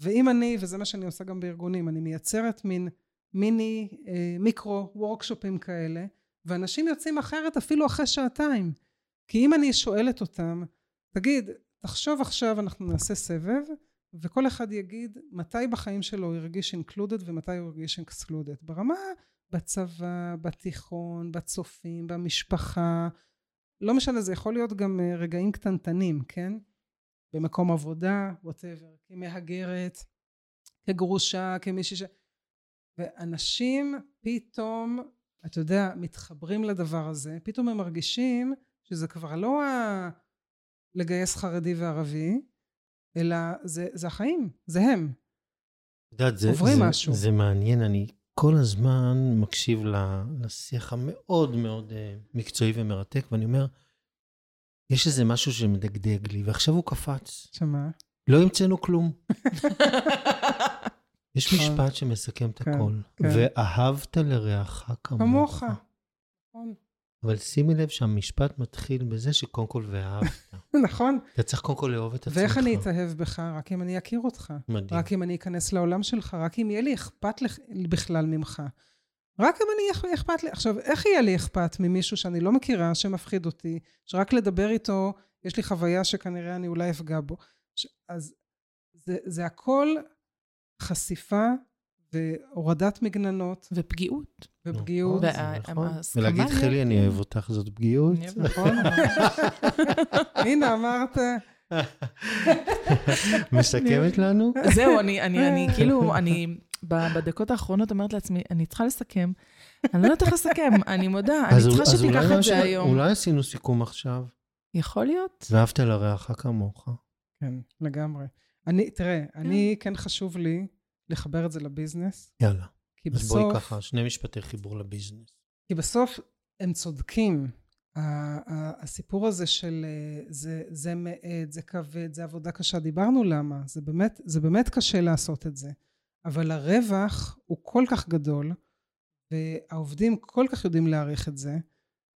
ואם אני, וזה מה שאני עושה גם בארגונים, אני מייצרת מין מיני אה, מיקרו וורקשופים כאלה, ואנשים יוצאים אחרת אפילו אחרי שעתיים. כי אם אני שואלת אותם, תגיד, תחשוב עכשיו אנחנו נעשה סבב, וכל אחד יגיד מתי בחיים שלו הוא הרגיש included ומתי הוא הרגיש excluded. ברמה, בצבא, בתיכון, בצופים, במשפחה, לא משנה, זה יכול להיות גם אה, רגעים קטנטנים, כן? במקום עבודה, whatever, כמהגרת, כגרושה, כמישהי ש... ואנשים פתאום, אתה יודע, מתחברים לדבר הזה, פתאום הם מרגישים שזה כבר לא ה... לגייס חרדי וערבי, אלא זה, זה החיים, זה הם. יודעת, זה, עוברים זה, משהו. זה מעניין, אני כל הזמן מקשיב לשיח המאוד מאוד אה, מקצועי ומרתק, ואני אומר, יש איזה משהו שמדגדג לי, ועכשיו הוא קפץ. שמה? לא המצאנו כלום. יש נכון. משפט שמסכם את כן, הכל. כן. ואהבת לרעך כמוך. כמוך. נכון. אבל שימי לב שהמשפט מתחיל בזה שקודם כל ואהבת. נכון. אתה צריך קודם כל לאהוב את עצמך. ואיך אני אתאהב בך? רק אם אני אכיר אותך. מדהים. רק אם אני אכנס לעולם שלך, רק אם יהיה לי אכפת לך, בכלל ממך. רק אם אני יהיה אכפת לי. עכשיו, איך יהיה לי אכפת ממישהו שאני לא מכירה, שמפחיד אותי, שרק לדבר איתו, יש לי חוויה שכנראה אני אולי אפגע בו. ש... אז זה, זה הכל חשיפה והורדת מגננות ופגיעות. ופגיעות. נכון, נכון. ולהגיד להיות- חלי, אני אוהב אותך, זאת פגיעות. נכון. הנה, אמרת. מסכמת לנו? זהו, אני, אני, אני כאילו, אני ב- בדקות האחרונות אומרת לעצמי, אני צריכה לסכם. אני לא יודעת איך לסכם, אני מודה, אני צריכה שתיקח את זה היום. אולי עשינו סיכום עכשיו. יכול להיות? ואהבת לרעך כמוך. כן, לגמרי. אני, תראה, אני, כן חשוב לי לחבר את זה לביזנס, יאללה. כי אז בואי בסוף, ככה, שני משפטי חיבור לביזנס. כי בסוף הם צודקים. ה- ה- הסיפור הזה של אה, זה, זה מאט, זה כבד, זה עבודה קשה, דיברנו למה, זה באמת, זה באמת קשה לעשות את זה. אבל הרווח הוא כל כך גדול, והעובדים כל כך יודעים להעריך את זה,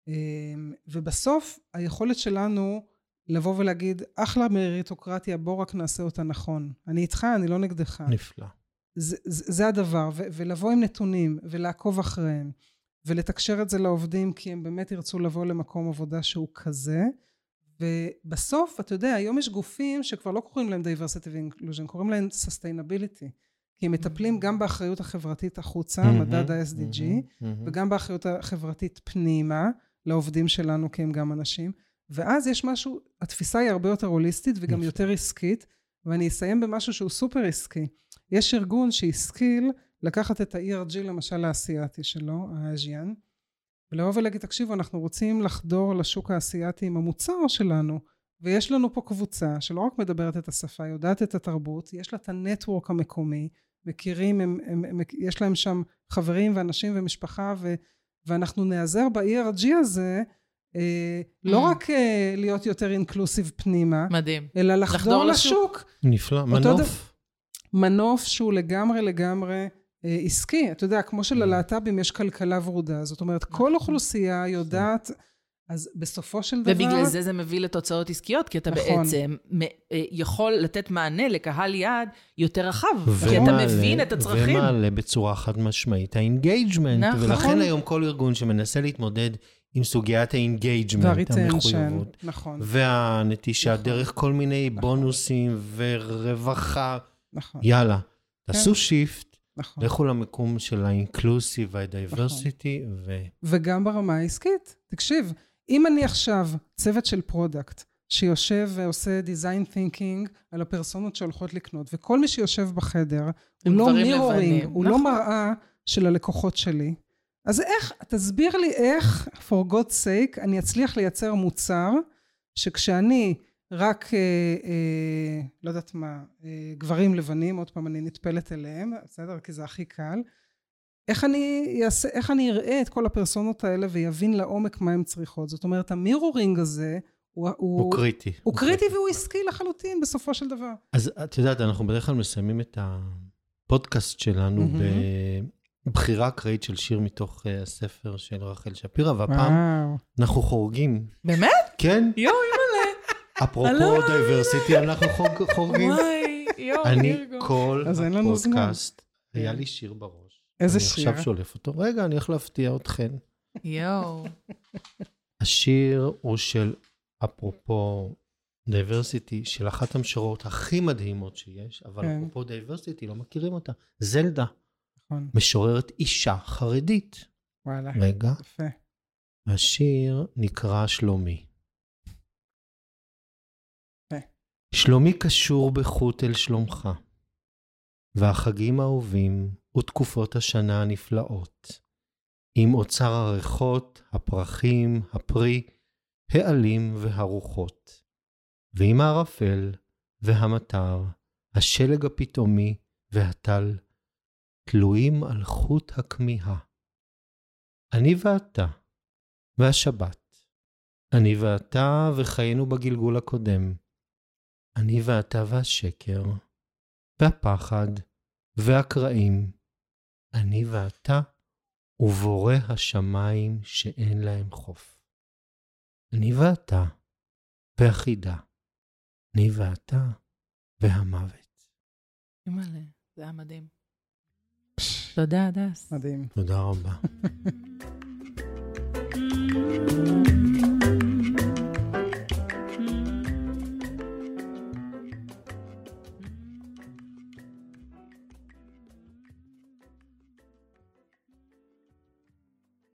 אה, ובסוף היכולת שלנו לבוא ולהגיד, אחלה מריטוקרטיה, בוא רק נעשה אותה נכון. אני איתך, אני לא נגדך. נפלא. זה, זה, זה הדבר, ו, ולבוא עם נתונים, ולעקוב אחריהם, ולתקשר את זה לעובדים, כי הם באמת ירצו לבוא למקום עבודה שהוא כזה. ובסוף, אתה יודע, היום יש גופים שכבר לא קוראים להם diversity ו-inclusion, קוראים להם sustainability. כי הם מטפלים גם באחריות החברתית החוצה, מדד ה-SDG, מהמם, מהמם. וגם באחריות החברתית פנימה, לעובדים שלנו כי הם גם אנשים. ואז יש משהו, התפיסה היא הרבה יותר הוליסטית וגם יותר עסקית, ואני אסיים במשהו שהוא סופר עסקי. יש ארגון שהשכיל לקחת את ה-ERG למשל האסייתי שלו, האז'יאן, ולבוא ולהגיד, תקשיבו, אנחנו רוצים לחדור לשוק האסייתי עם המוצר שלנו, ויש לנו פה קבוצה שלא רק מדברת את השפה, יודעת את התרבות, יש לה את הנטוורק המקומי, מכירים, הם, הם, הם, יש להם שם חברים ואנשים ומשפחה, ו, ואנחנו נעזר ב-ERG הזה, לא Mm. רק אה, להיות יותר אינקלוסיב פנימה, מדהים. אלא לחדור לחדור לשוק. לשוק. נפלא, מנוף. מנוף שהוא לגמרי לגמרי אה, עסקי. אתה יודע, כמו שללהט"בים יש כלכלה ורודה, זאת אומרת, כל אוכלוסייה יודעת, אז בסופו של דבר... ובגלל זה זה מביא לתוצאות עסקיות, כי אתה נכון. בעצם מ- אה, יכול לתת מענה לקהל יעד יותר רחב, כי אתה ומעלה- מבין את הצרכים. ומעלה בצורה חד משמעית ה engagement. נכון. ולכן היום כל ארגון שמנסה להתמודד עם סוגיית ה engagement, וה retention, המחויבות, נכון, והנטישה נכון. דרך כל מיני נכון. בונוסים ורווחה, נכון, יאללה, כן. תעשו shift, נכון. לכו למקום של ה inclusive וה diversity, ו... וגם ברמה העסקית. תקשיב, אם אני עכשיו צוות של product, שיושב ועושה design thinking על הפרסונות שהולכות לקנות, וכל מי שיושב בחדר, הוא לא mirroring. הוא נכון. לא מראה של הלקוחות שלי. אז איך, תסביר לי איך, for God's sake, אני אצליח לייצר מוצר, שכשאני רק, אה, אה, לא יודעת מה, אה, גברים לבנים, עוד פעם אני נטפלת אליהם, בסדר? כי זה הכי קל. איך אני, אעשה, איך אני אראה את כל הפרסונות האלה ויבין לעומק מה הן צריכות. זאת אומרת, ה mirroring הזה הוא, הוא, הוא קריטי. הוא קריטי והוא עסקי לחלוטין בסופו של דבר. אז את יודעת, אנחנו בדרך כלל מסיימים את הפודקאסט שלנו מהמם. בבחירה אקראית של שיר מתוך אה, הספר של רחל שפירא, והפעם וואו. אנחנו חורגים. באמת? כן, יואו, אימא'לה. אפרופו. diversity, אנחנו חורג- חורגים. וואי, יואו, אני. כל. הפודקאסט, היה כן. לי שיר בראש. איזה אני שיר? עכשיו שולף אותו. רגע, אני הולך להפתיע אתכן. יואו. השיר הוא של, אפרופו diversity, של אחת המשוררות הכי מדהימות שיש, אבל כן. אפרופו diversity, לא מכירים אותה. זלדה. משוררת אישה חרדית. וואלה. רגע, יפה. השיר נקרא שלומי. יפה. שלומי קשור בחוט אל שלומך, והחגים האהובים ותקופות השנה הנפלאות, עם אוצר הריחות, הפרחים, הפרי, העלים והרוחות, ועם הערפל והמטר, השלג הפתאומי והטל, תלויים על חוט הכמיהה. אני ואתה, והשבת. אני ואתה וחיינו בגלגול הקודם. אני ואתה והשקר, והפחד, והקרעים. אני ואתה ובורא השמיים שאין להם חוף. אני ואתה והחידה. אני ואתה והמוות. אימא'לה, זה היה מדהים. תודה, הדס. מדהים. תודה רבה.